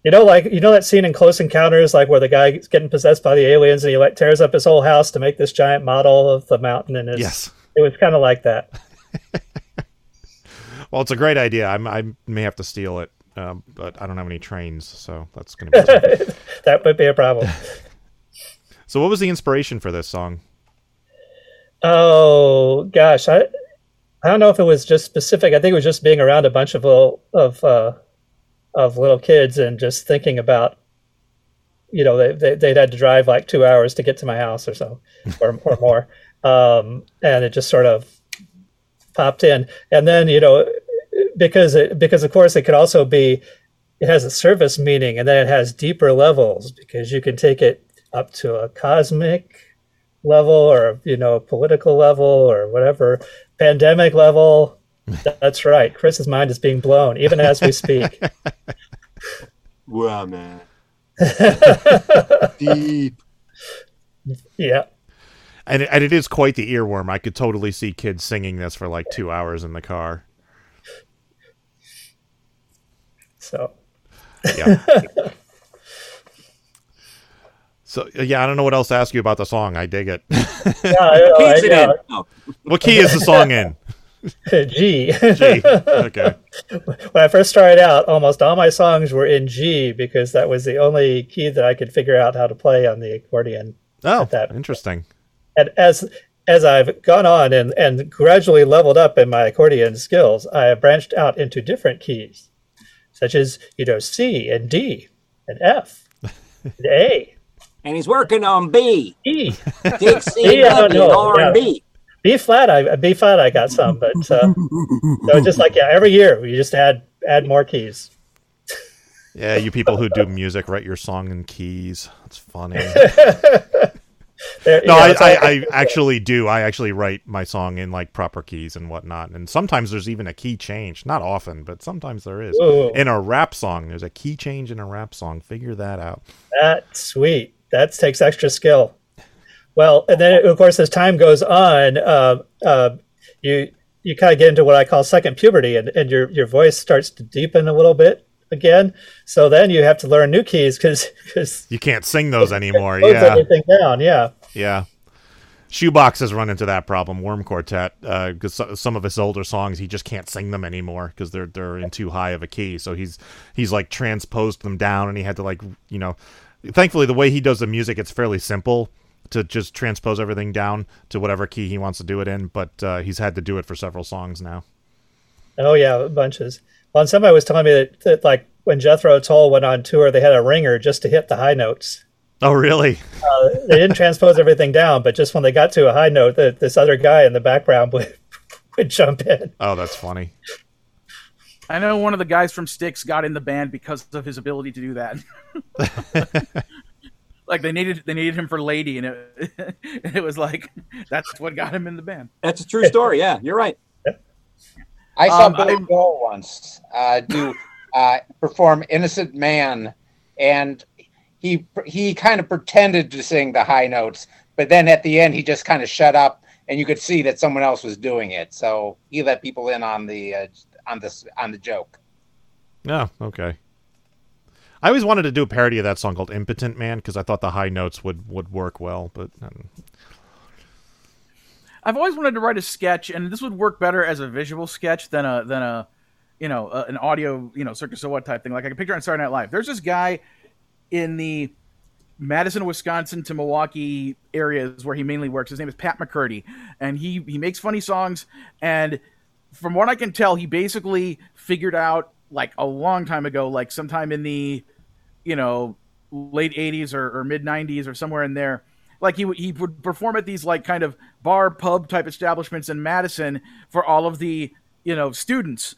you know, like you know that scene in Close Encounters, like where the guy is getting possessed by the aliens and he like tears up his whole house to make this giant model of the mountain, and Yes. it was kind of like that. <laughs> Well, it's a great idea. I'm, I may have to steal it, um, but I don't have any trains, so that's going to be. <laughs> that would be a problem. <laughs> so, what was the inspiration for this song? Oh gosh, I I don't know if it was just specific. I think it was just being around a bunch of little of uh, of little kids and just thinking about, you know, they, they they'd had to drive like two hours to get to my house or so, or or more, <laughs> um, and it just sort of popped in. And then you know, because it because of course it could also be, it has a service meaning, and then it has deeper levels because you can take it up to a cosmic level or you know political level or whatever pandemic level <laughs> that's right chris's mind is being blown even as we speak <laughs> Wow, man. <laughs> Deep. yeah And it, and it is quite the earworm. I could totally see kids singing this for like two hours in the car. So Yeah. <laughs> so yeah, I don't know what else to ask you about the song. I dig it. <laughs> <laughs> yeah, I know, I it know. in. What key is the song in? g G. Okay. when i first started out almost all my songs were in g because that was the only key that i could figure out how to play on the accordion Oh, that- interesting. and as as I've gone on and, and gradually leveled up in my accordion skills, I have branched out into different keys, such as you know C and D and F and A, <laughs> And he's working on B. E, Dig <laughs> C, Yeah, W, no, R, and. B. B flat. I B flat. I got some, but uh, <laughs> so just like yeah, every year we just add add more keys. Yeah, you people who do music write your song in keys. That's funny. No, know, I, I, I actually do. I actually write my song in like proper keys and whatnot. And sometimes there's even a key change. Not often, but sometimes there is. Ooh. In a rap song, there's a key change in a rap song. Figure that out. That's sweet. That takes extra skill. Well, and then of course, as time goes on, uh, uh, you you kind of get into what I call second puberty, and, and your your voice starts to deepen a little bit again. So then you have to learn new keys because because You can't sing those <laughs> anymore. Yeah, everything down. Yeah, yeah. Shoebox has run into that problem. Worm Quartet, because some of his older songs he just can't sing them anymore because they're they're in too high of a key. So he's he's like transposed them down, and he had to like you know. Thankfully, the way he does the music, it's fairly simple to just transpose everything down to whatever key he wants to do it in. But uh, he's had to do it for several songs now. oh yeah, bunches. Well, and somebody was telling me that, that like when Jethro Tull went on tour, they had a ringer just to hit the high notes. Oh, really? Uh, they didn't transpose everything down, but just when they got to a high note, that this other guy in the background would <laughs> would jump in. Oh, that's funny. I know one of the guys from Styx got in the band because of his ability to do that. <laughs> like they needed they needed him for Lady, and it, <laughs> it was like that's what got him in the band. That's a true story. Yeah, you're right. I saw Um, Billy Joel once uh, do uh, perform "Innocent Man," and he he kind of pretended to sing the high notes, but then at the end he just kind of shut up, and you could see that someone else was doing it. So he let people in on the uh, on this on the joke. Oh, okay. I always wanted to do a parody of that song called "Impotent Man" because I thought the high notes would would work well, but um, I've always wanted to write a sketch, and this would work better as a visual sketch than a than a you know a, an audio you know circus so what type thing. Like I can picture on Saturday Night Live. There's this guy in the Madison, Wisconsin to Milwaukee areas where he mainly works. His name is Pat McCurdy, and he he makes funny songs. And from what I can tell, he basically figured out like a long time ago, like sometime in the you know late 80s or, or mid 90s or somewhere in there like he he would perform at these like kind of bar pub type establishments in Madison for all of the you know students.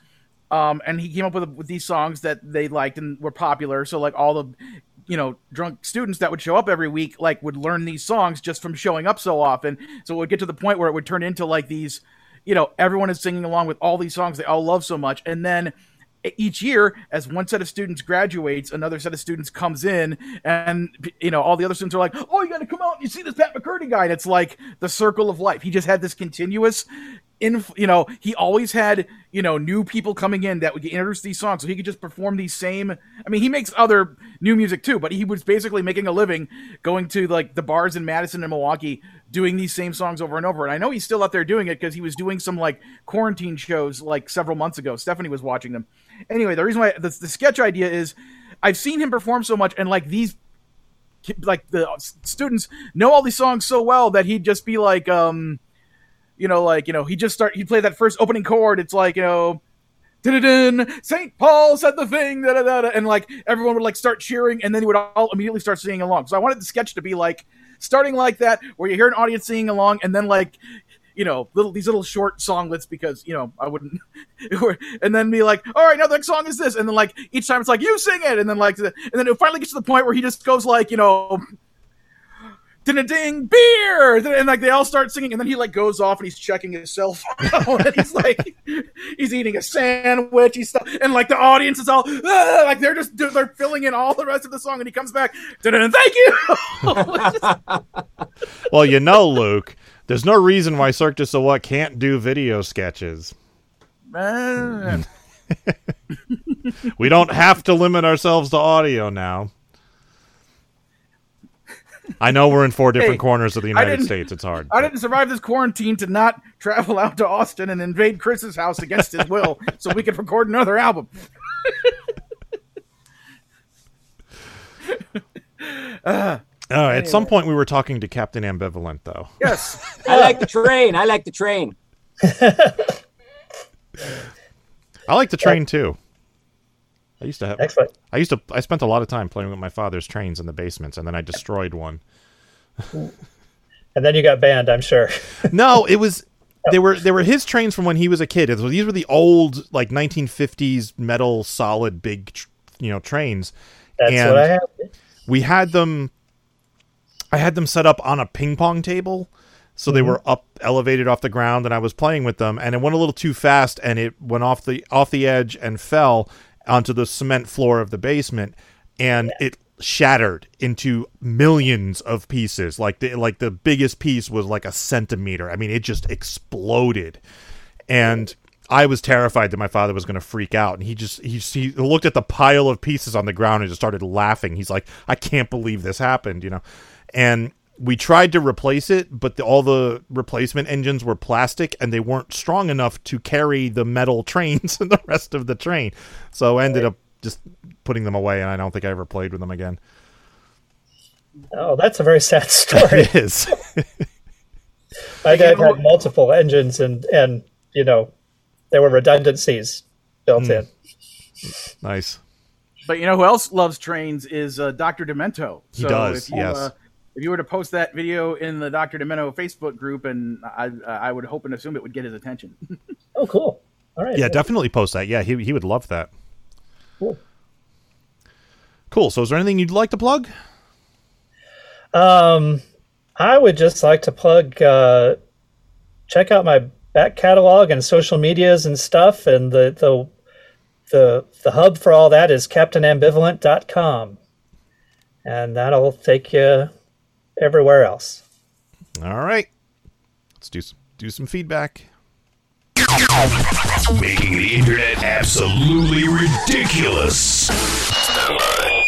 Um and he came up with, with these songs that they liked and were popular. So like all the you know drunk students that would show up every week like would learn these songs just from showing up so often. So it would get to the point where it would turn into like these you know everyone is singing along with all these songs they all love so much. And then each year as one set of students graduates another set of students comes in and you know all the other students are like oh you got to come out and you see this pat mccurdy guy. And it's like the circle of life. He just had this continuous in you know he always had you know new people coming in that would introduce these songs so he could just perform these same i mean he makes other new music too but he was basically making a living going to like the bars in madison and milwaukee doing these same songs over and over. And i know he's still out there doing it because he was doing some like quarantine shows like several months ago. Stephanie was watching them anyway the reason why the, the sketch idea is i've seen him perform so much and like these like the students know all these songs so well that he'd just be like um you know like you know he just start he'd play that first opening chord it's like you know St. Paul said the thing, da, da, da, and like everyone would like start cheering, and then he would all immediately start singing along. So I wanted the sketch to be like starting like that, where you hear an audience singing along, and then like you know little these little short songlets because you know I wouldn't, <laughs> and then be like, all right, now the next song is this, and then like each time it's like you sing it, and then like and then it finally gets to the point where he just goes like you know ding a ding beer and like they all start singing and then he like goes off and he's checking his cell phone <laughs> and he's like he's eating a sandwich he's stuff and like the audience is all like they're just they're filling in all the rest of the song and he comes back "Dun-dun, thank you! <laughs> Well, you know, Luke, there's no reason why Cirque du Soleil can't do video sketches. Man. <laughs> We don't have to limit ourselves to audio now. I know we're in four different Hey, corners of the United States. It's hard. I didn't survive this quarantine to not travel out to Austin and invade Chris's house against his will so we could record another album. <laughs> Uh, Ah, Uh, at some point, we were talking to Captain Ambivalent, though. yes. <laughs> I like the train. I like the train. <laughs> I like the train too. I used to have. Excellent. I used to. I spent a lot of time playing with my father's trains in the basements, and then I destroyed one. <laughs> And then you got banned, I'm sure. No, it was. They were they were his trains from when he was a kid. Was, these were the old like 1950s metal solid big tr- you know trains. That's and what I have. we had them. I had them set up on a ping pong table, so they Mhm. were up elevated off the ground, and I was playing with them, and it went a little too fast, and it went off the off the edge and fell onto the cement floor of the basement, and it shattered into millions of pieces. Like the like the biggest piece was like a centimeter. I mean, it just exploded, and. I was terrified that my father was going to freak out, and he just he, he looked at the pile of pieces on the ground and just started laughing. He's like, "I can't believe this happened," you know. And we tried to replace it, but the, all the replacement engines were plastic, and they weren't strong enough to carry the metal <laughs> trains and the rest of the train. So I ended up just putting them away, and I don't think I ever played with them again. Oh, that's a very sad <laughs> story. it is. <laughs> My dad had multiple engines, and and you know, there were redundancies built Hmm. in. nice. But you know who else loves trains is uh, Dr. Demento. He does, If you, yes. Uh, if you were to post that video in the Dr. Demento Facebook group, and I, I would hope and assume it would get his attention. <laughs> Oh, cool. All right. Yeah, definitely post that. Yeah, he he would love that. Cool. Cool. So, is there anything you'd like to plug? Um, I would just like to plug. Uh, check out my back catalog and social medias and stuff. And the the the the hub for all that is CaptainAmbivalent.com, and that'll take you everywhere else. All right. Let's do some, do some feedback. Making the internet absolutely ridiculous.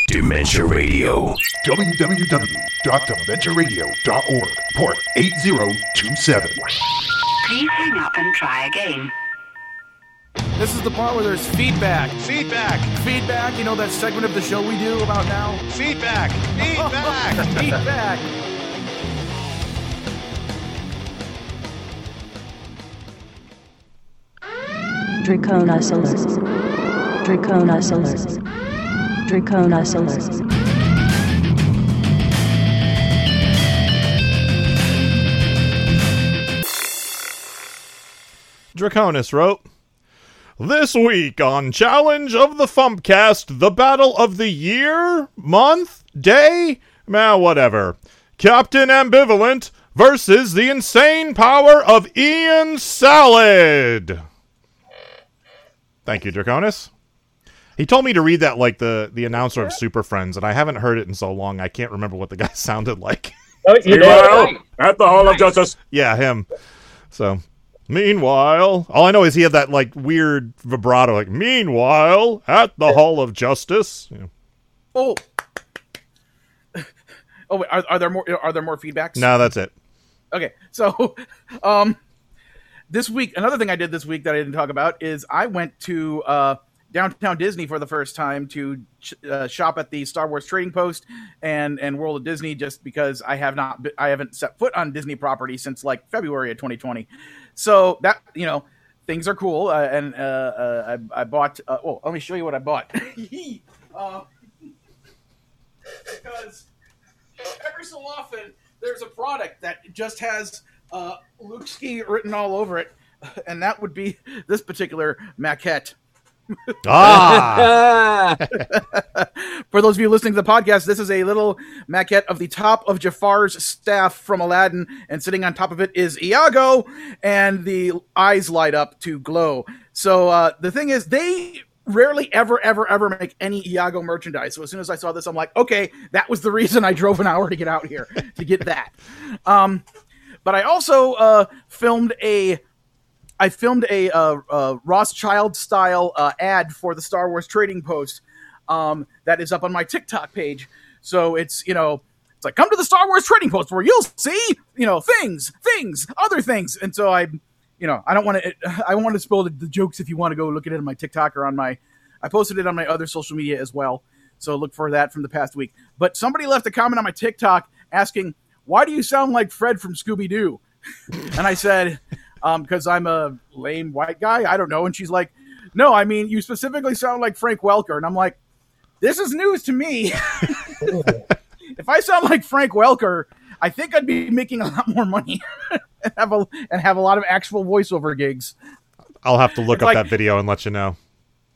Dementia Radio. www.dementiaradio.org. Port 8027. Please hang up and try again. This is the part where there's feedback. Feedback. Feedback. You know that segment of the show we do about now? Feedback. Feedback. <laughs> feedback. Draconis alert. Draconis alert. Draconis alert. Draconis wrote This week on Challenge of the Fumpcast, the battle of the year, month, day, meh, whatever. Captain Ambivalent versus the insane power of Ian Salad. Thank you, Draconis. He told me to read that like the, the announcer of Super Friends, and I haven't heard it in so long I can't remember what the guy <laughs> sounded like. Oh, you Meanwhile, at the Hall of Justice. Yeah, him. So, meanwhile, all I know is he had that like weird vibrato, like "Meanwhile, at the Hall of Justice." You know. Oh. Oh wait, are, are there more? Are there more feedbacks? No, that's it. Okay, so <laughs> um, this week, another thing I did this week that I didn't talk about is I went to uh, downtown Disney for the first time to ch- uh, shop at the Star Wars Trading Post and and World of Disney, just because I have not I haven't set foot on Disney property since like February of 2020. So that you know things are cool, uh, and uh, uh, I, I bought. Uh, well, let me show you what I bought. <laughs> uh, <laughs> because every so often there's a product that just has uh, Luke Ski written all over it, <laughs> and that would be this particular maquette. Ah. <laughs> For those of you listening to the podcast, this is a little maquette of the top of Jafar's staff from Aladdin, and sitting on top of it is Iago, and the eyes light up to glow. So uh, the thing is, they rarely ever ever ever make any Iago merchandise. So as soon as I saw this, I'm like, okay, that was the reason I drove an hour to get out here to get that. Um, but I also uh, filmed a I filmed a uh, uh, Rothschild style uh, ad for the Star Wars Trading Post um, that is up on my TikTok page. So it's you know it's like come to the Star Wars Trading Post where you'll see you know things, things, other things. And so I, you know, I don't want to I want to spoil the, the jokes if you want to go look at it on my TikTok or on my I posted it on my other social media as well. So look for that from the past week. But somebody left a comment on my TikTok asking why do you sound like Fred from Scooby Doo? <laughs> and I said Um, because I'm a lame white guy. I don't know. And she's like, no, I mean, you specifically sound like Frank Welker. And I'm like, this is news to me. <laughs> if I sound like Frank Welker, I think I'd be making a lot more money <laughs> and have a and have a lot of actual voiceover gigs. I'll have to look It's up like- that video and let you know.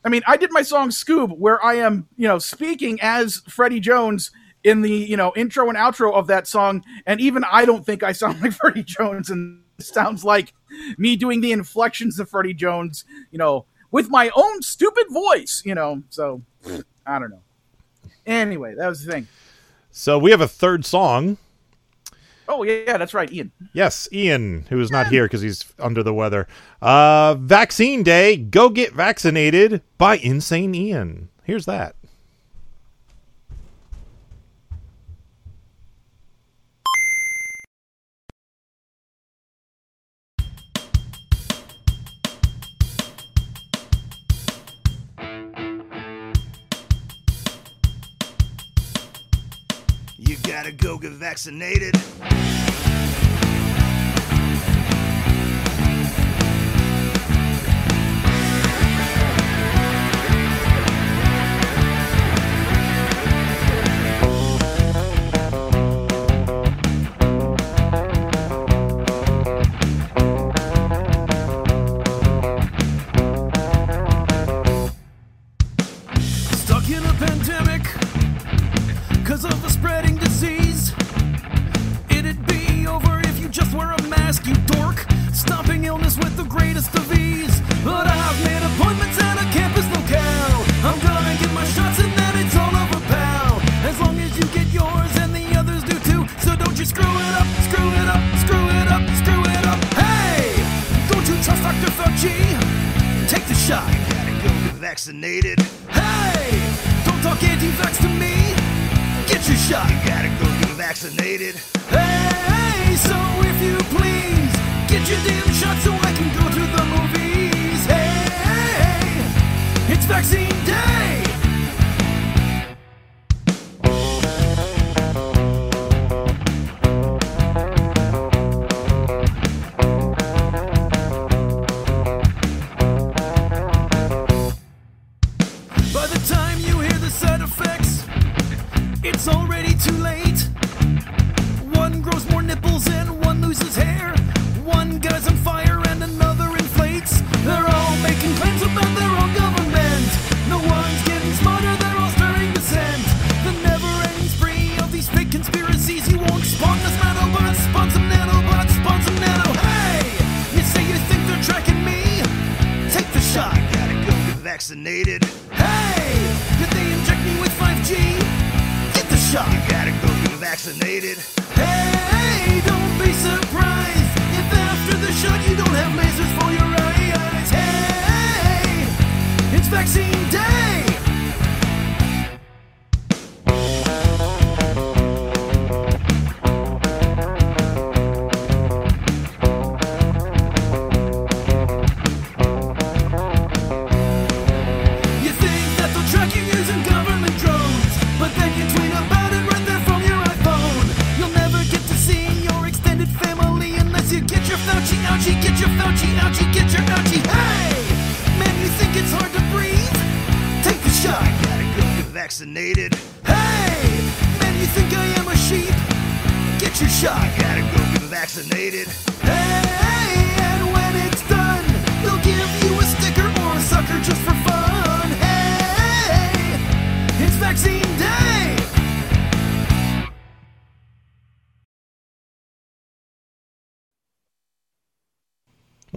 I mean, I did my song Scoob where I am, you know, speaking as Freddie Jones in the, you know, intro and outro of that song, and even I don't think I sound <laughs> like Freddie Jones, and it sounds like me doing the inflections of Freddie Jones, you know, with my own stupid voice, you know. So I don't know. Anyway, that was the thing. So we have a third song. Oh yeah, that's right, Ian. Yes, Ian, who is not here because he's under the weather. Uh, Vaccine Day, Go Get Vaccinated by Insane Ian. Here's that. Go get vaccinated.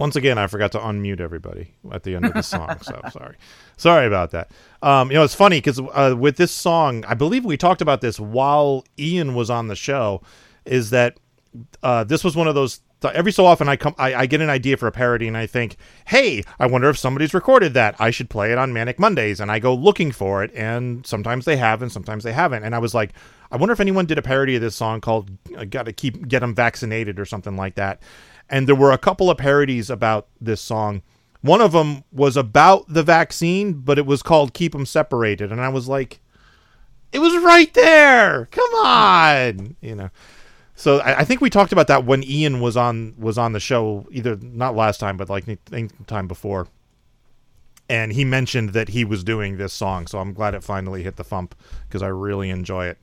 Once again, I forgot to unmute everybody at the end of the song, so <laughs> sorry. Sorry about that. Um, you know, it's funny because uh, with this song, I believe we talked about this while Ian was on the show. Is that uh, this was one of those? Every so often, I come, I, I get an idea for a parody, and I think, "Hey, I wonder if somebody's recorded that. I should play it on Manic Mondays." And I go looking for it, and sometimes they have, and sometimes they haven't. And I was like, I wonder if anyone did a parody of this song called uh, "Got to Keep Get Them Vaccinated" or something like that and there were a couple of parodies about this song. One of them was about the vaccine, but it was called Keep Them Separated," and I was like, "It was right there! Come on!" You know. So I, I think we talked about that when Ian was on was on the show, either not last time, but like any time before. And he mentioned that he was doing this song, so I'm glad it finally hit the Fump because I really enjoy it.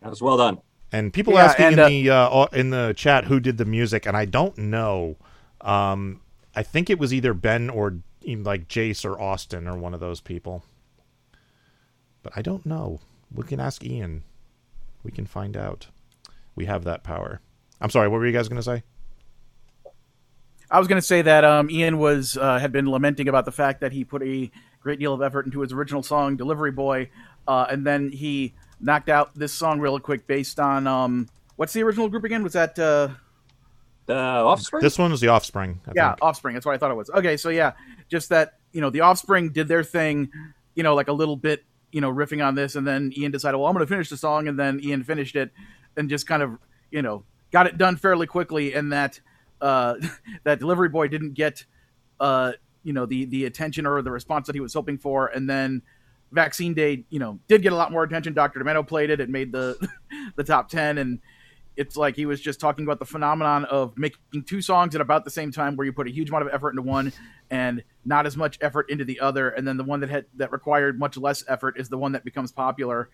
That was well done. And people Yeah, asking and, in uh, the uh, in the chat who did the music, and I don't know. Um, I think it was either Ben or like Jace or Austin or one of those people, but I don't know. We can ask Ian. We can find out. We have that power. I'm sorry. What were you guys going to say? I was going to say that um, Ian was uh, had been lamenting about the fact that he put a great deal of effort into his original song "Delivery Boy," uh, and then he knocked out this song real quick based on um, what's the original group again? Was that uh, the Offspring? This one was the Offspring. I yeah, think. Offspring. That's what I thought it was. Okay, so yeah, just that you know the Offspring did their thing, you know, like a little bit, you know, riffing on this, and then Ian decided, well, I'm going to finish the song, and then Ian finished it, and just kind of, you know, got it done fairly quickly, and that uh, <laughs> that Delivery Boy didn't get, uh, you know, the the attention or the response that he was hoping for, and then. Vaccine Day, you know, did get a lot more attention. Dr. Demento played it; it made the <laughs> the top ten, and it's like he was just talking about the phenomenon of making two songs at about the same time where you put a huge amount of effort into one and not as much effort into the other and then the one that had that required much less effort is the one that becomes popular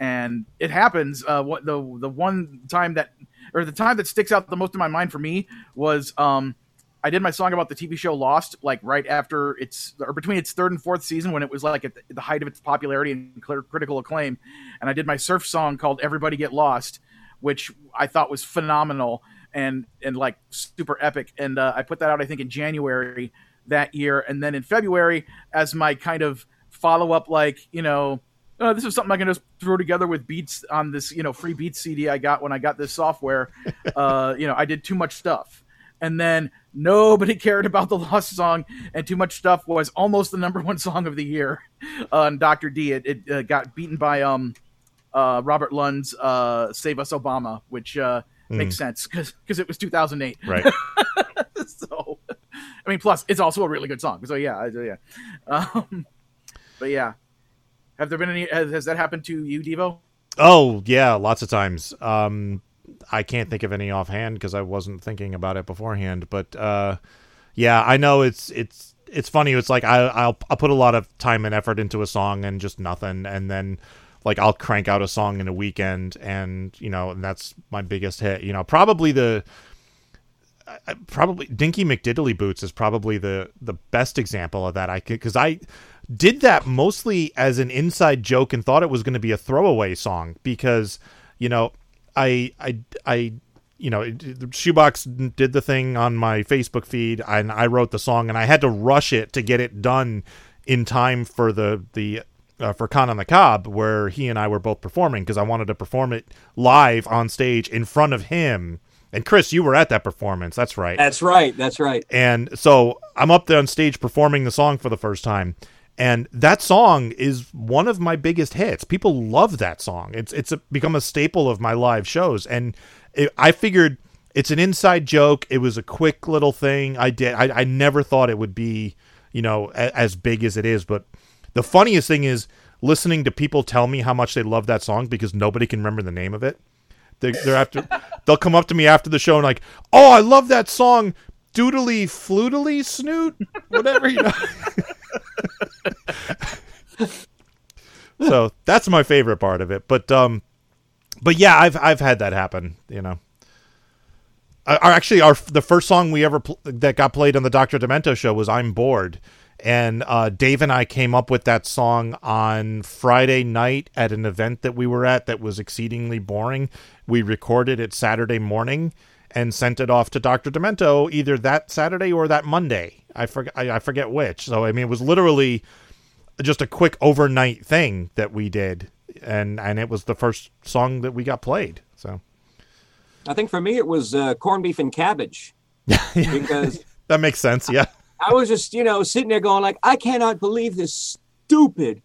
and it happens uh what the the one time that or the time that sticks out the most in my mind for me was um I did my song about the TV show Lost, like right after its or between its third and fourth season when it was like at the, height of its popularity and critical acclaim. And I did my surf song called "Everybody Get Lost," which I thought was phenomenal and and like super epic. And uh, I put that out I think in January that year, and then in February as my kind of follow up, like you know. Uh, this is something I can just throw together with beats on this, you know, free beats CD I got when I got this software. <laughs> uh, you know, I did too much stuff, and then nobody <laughs> cared about the lost song and too much stuff was almost the number <laughs> one song of the year uh, on dr d it, it uh, got beaten by um uh robert lund's uh save us obama which uh Mm. makes sense because it was 2008 Right. <laughs> so I mean, plus it's also a really good song. So yeah, yeah. Um, but yeah, have there been any? Has, has that happened to you, Devo? Oh yeah, lots of times. Um, I can't think of any offhand because I wasn't thinking about it beforehand. But uh, yeah, I know it's it's it's funny. It's like I I'll I'll put a lot of time and effort into a song and just nothing, and then like I'll crank out a song in a weekend, and you know, and that's my biggest hit. You know, probably the probably Dinky McDiddly Boots is probably the the best example of that. I because I did that mostly as an inside joke and thought it was going to be a throwaway song because you know I I I you know Shoebox did the thing on my Facebook feed and I wrote the song and I had to rush it to get it done in time for the the uh, for Con on the Cob where he and I were both performing because I wanted to perform it live on stage in front of him. And Chris, you were at that performance. That's right. That's right. That's right. And so I'm up there on stage performing the song for the first time. And that song is one of my biggest hits. People love that song. It's it's a, become a staple of my live shows. And it, I figured it's an inside joke. It was a quick little thing I did. I, I never thought it would be, you know, a, as big as it is. But the funniest thing is listening to people tell me how much they love that song because nobody can remember the name of it. They, they're after <laughs> they'll come up to me after the show and like, oh, I love that song, doodly flutily snoot, whatever you know. <laughs> so that's my favorite part of it. But um, but yeah, I've I've had that happen. You know, our, our- actually our the first song we ever pl- that got played on the Doctor Demento show was "I'm Bored." And uh, Dave and I came up with that song on Friday night at an event that we were at that was exceedingly boring. We recorded it Saturday morning and sent it off to Dr. Demento either that Saturday or that Monday. I forget I, I forget which. So I mean it was literally just a quick overnight thing that we did and and it was the first song that we got played. So I think for me it was uh, corned beef and cabbage <laughs> because <laughs> that makes sense. Yeah. I was just you know sitting there going like I cannot believe this stupid,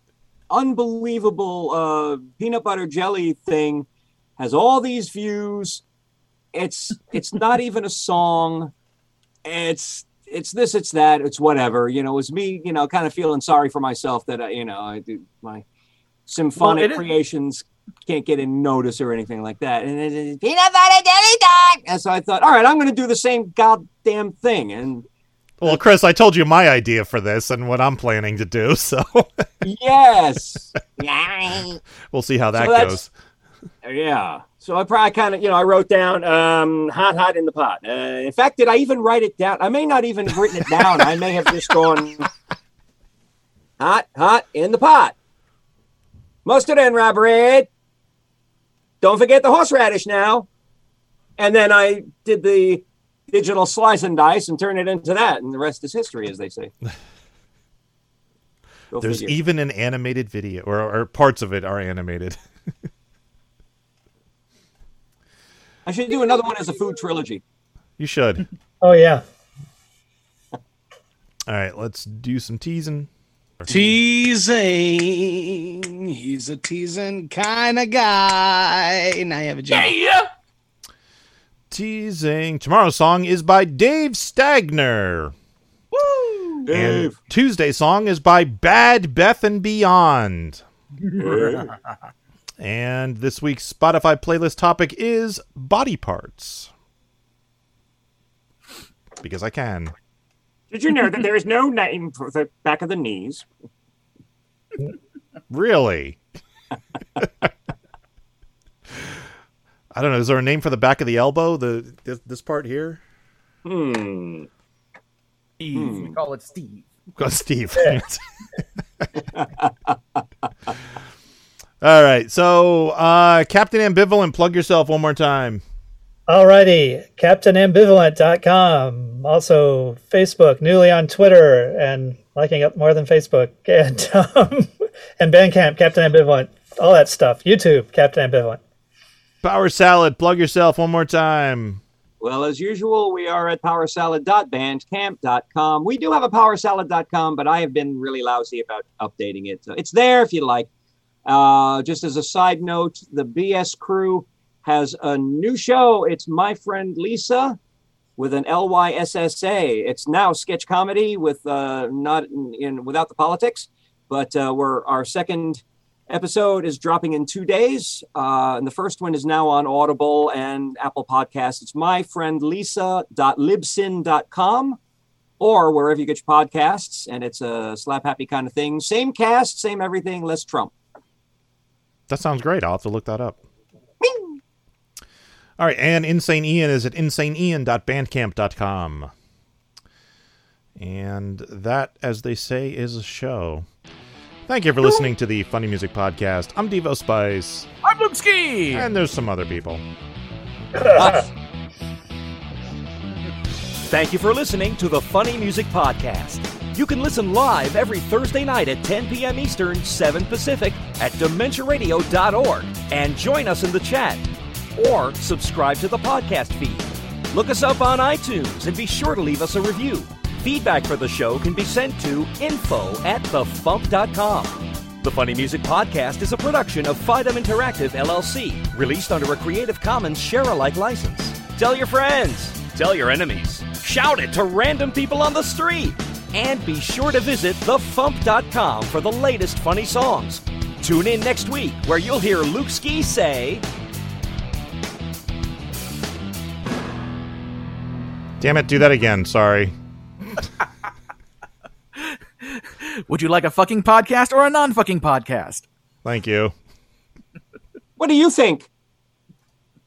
unbelievable uh, peanut butter jelly thing has all these views. It's it's not even a song. It's it's this, it's that, it's whatever. You know, it was me, you know, kind of feeling sorry for myself that I, you know, I do my symphonic Well, it is- creations can't get in notice or anything like that. And it, it, peanut butter jelly time. And so I thought, all right, I'm going to do the same goddamn thing. And Well, Chris, I told you my idea for this and what I'm planning to do, <laughs> so yes, <laughs> we'll see how that So goes. Yeah. So I probably kind of, you know, I wrote down um, hot, hot in the pot. Uh, in fact, did I even write it down? I may not even have written it down. I may have just gone hot, hot in the pot. Mustard and rye bread. Don't forget the horseradish now. And then I did the digital slice and dice and turn it into that, and the rest is history, as they say. <laughs> There's figure. even an animated video, or, or parts of it are animated. <laughs> I should do another one as a food trilogy. You should. <laughs> Oh yeah. <laughs> All right, let's do some teasing. Teasing. He's a teasing kind of guy. Now you have a joke. Teasing. Tomorrow's song is by Dave Stagner. Woo! And Tuesday's song is by Bad Beth and Beyond. <laughs> and this week's Spotify playlist topic is body parts. Because I can. Did you know that there is no name for the back of the knees? Really? I don't know. Is there a name for the back of the elbow? The this, this part here? Hmm. Steve. We call it Steve. Go Steve. <laughs> <laughs> All right. So, uh, Captain Ambivalent, plug yourself one more time. Alrighty, CaptainAmbivalent.com. Also, Facebook, newly on Twitter, and liking up more than Facebook, <laughs> and um, and Bandcamp, Captain Ambivalent, all that stuff. YouTube, Captain Ambivalent. Power Salad, plug yourself one more time. Well, as usual, we are at powersalad.bandcamp.com. We do have a powersalad.com, but I have been really lousy about updating it. So it's there if you like. Uh, just as a side note, the BS crew has a new show. It's My Friend Lyssa. with an L Y S S A. It's now sketch comedy with uh, not in, in without the politics, but uh, we're our second episode is dropping in two days, uh, and the first one is now on Audible and Apple Podcasts. It's my friend Lyssa.libsyn.com or wherever you get your podcasts, and it's a slap happy kind of thing. Same cast, same everything, less Trump. That sounds great. I'll have to look that up. All right, and Insane Ian is at insaneian.bandcamp.com. And that, as they say, is a show. Thank you for listening to the Funny Music Podcast. I'm Devo Spice. I'm Luke Ski. And there's some other people. Thank you for listening to the Funny Music Podcast. You can listen live every Thursday night at 10 p.m. Eastern, 7 Pacific at DementiaRadio.org and join us in the chat. Or subscribe to the podcast feed. Look us up on iTunes and be sure to leave us a review. Feedback for the show can be sent to info at thefump.com. The Funny Music Podcast is a production of Fidem Interactive LLC, released under a Creative Commons share-alike license. Tell your friends, tell your enemies, shout it to random people on the street, and be sure to visit thefump.com for the latest funny songs. Tune in next week where you'll hear Luke Ski say, Damn it, do that again. Sorry. <laughs> Would you like a fucking podcast or a non-fucking podcast? Thank you. What do you think?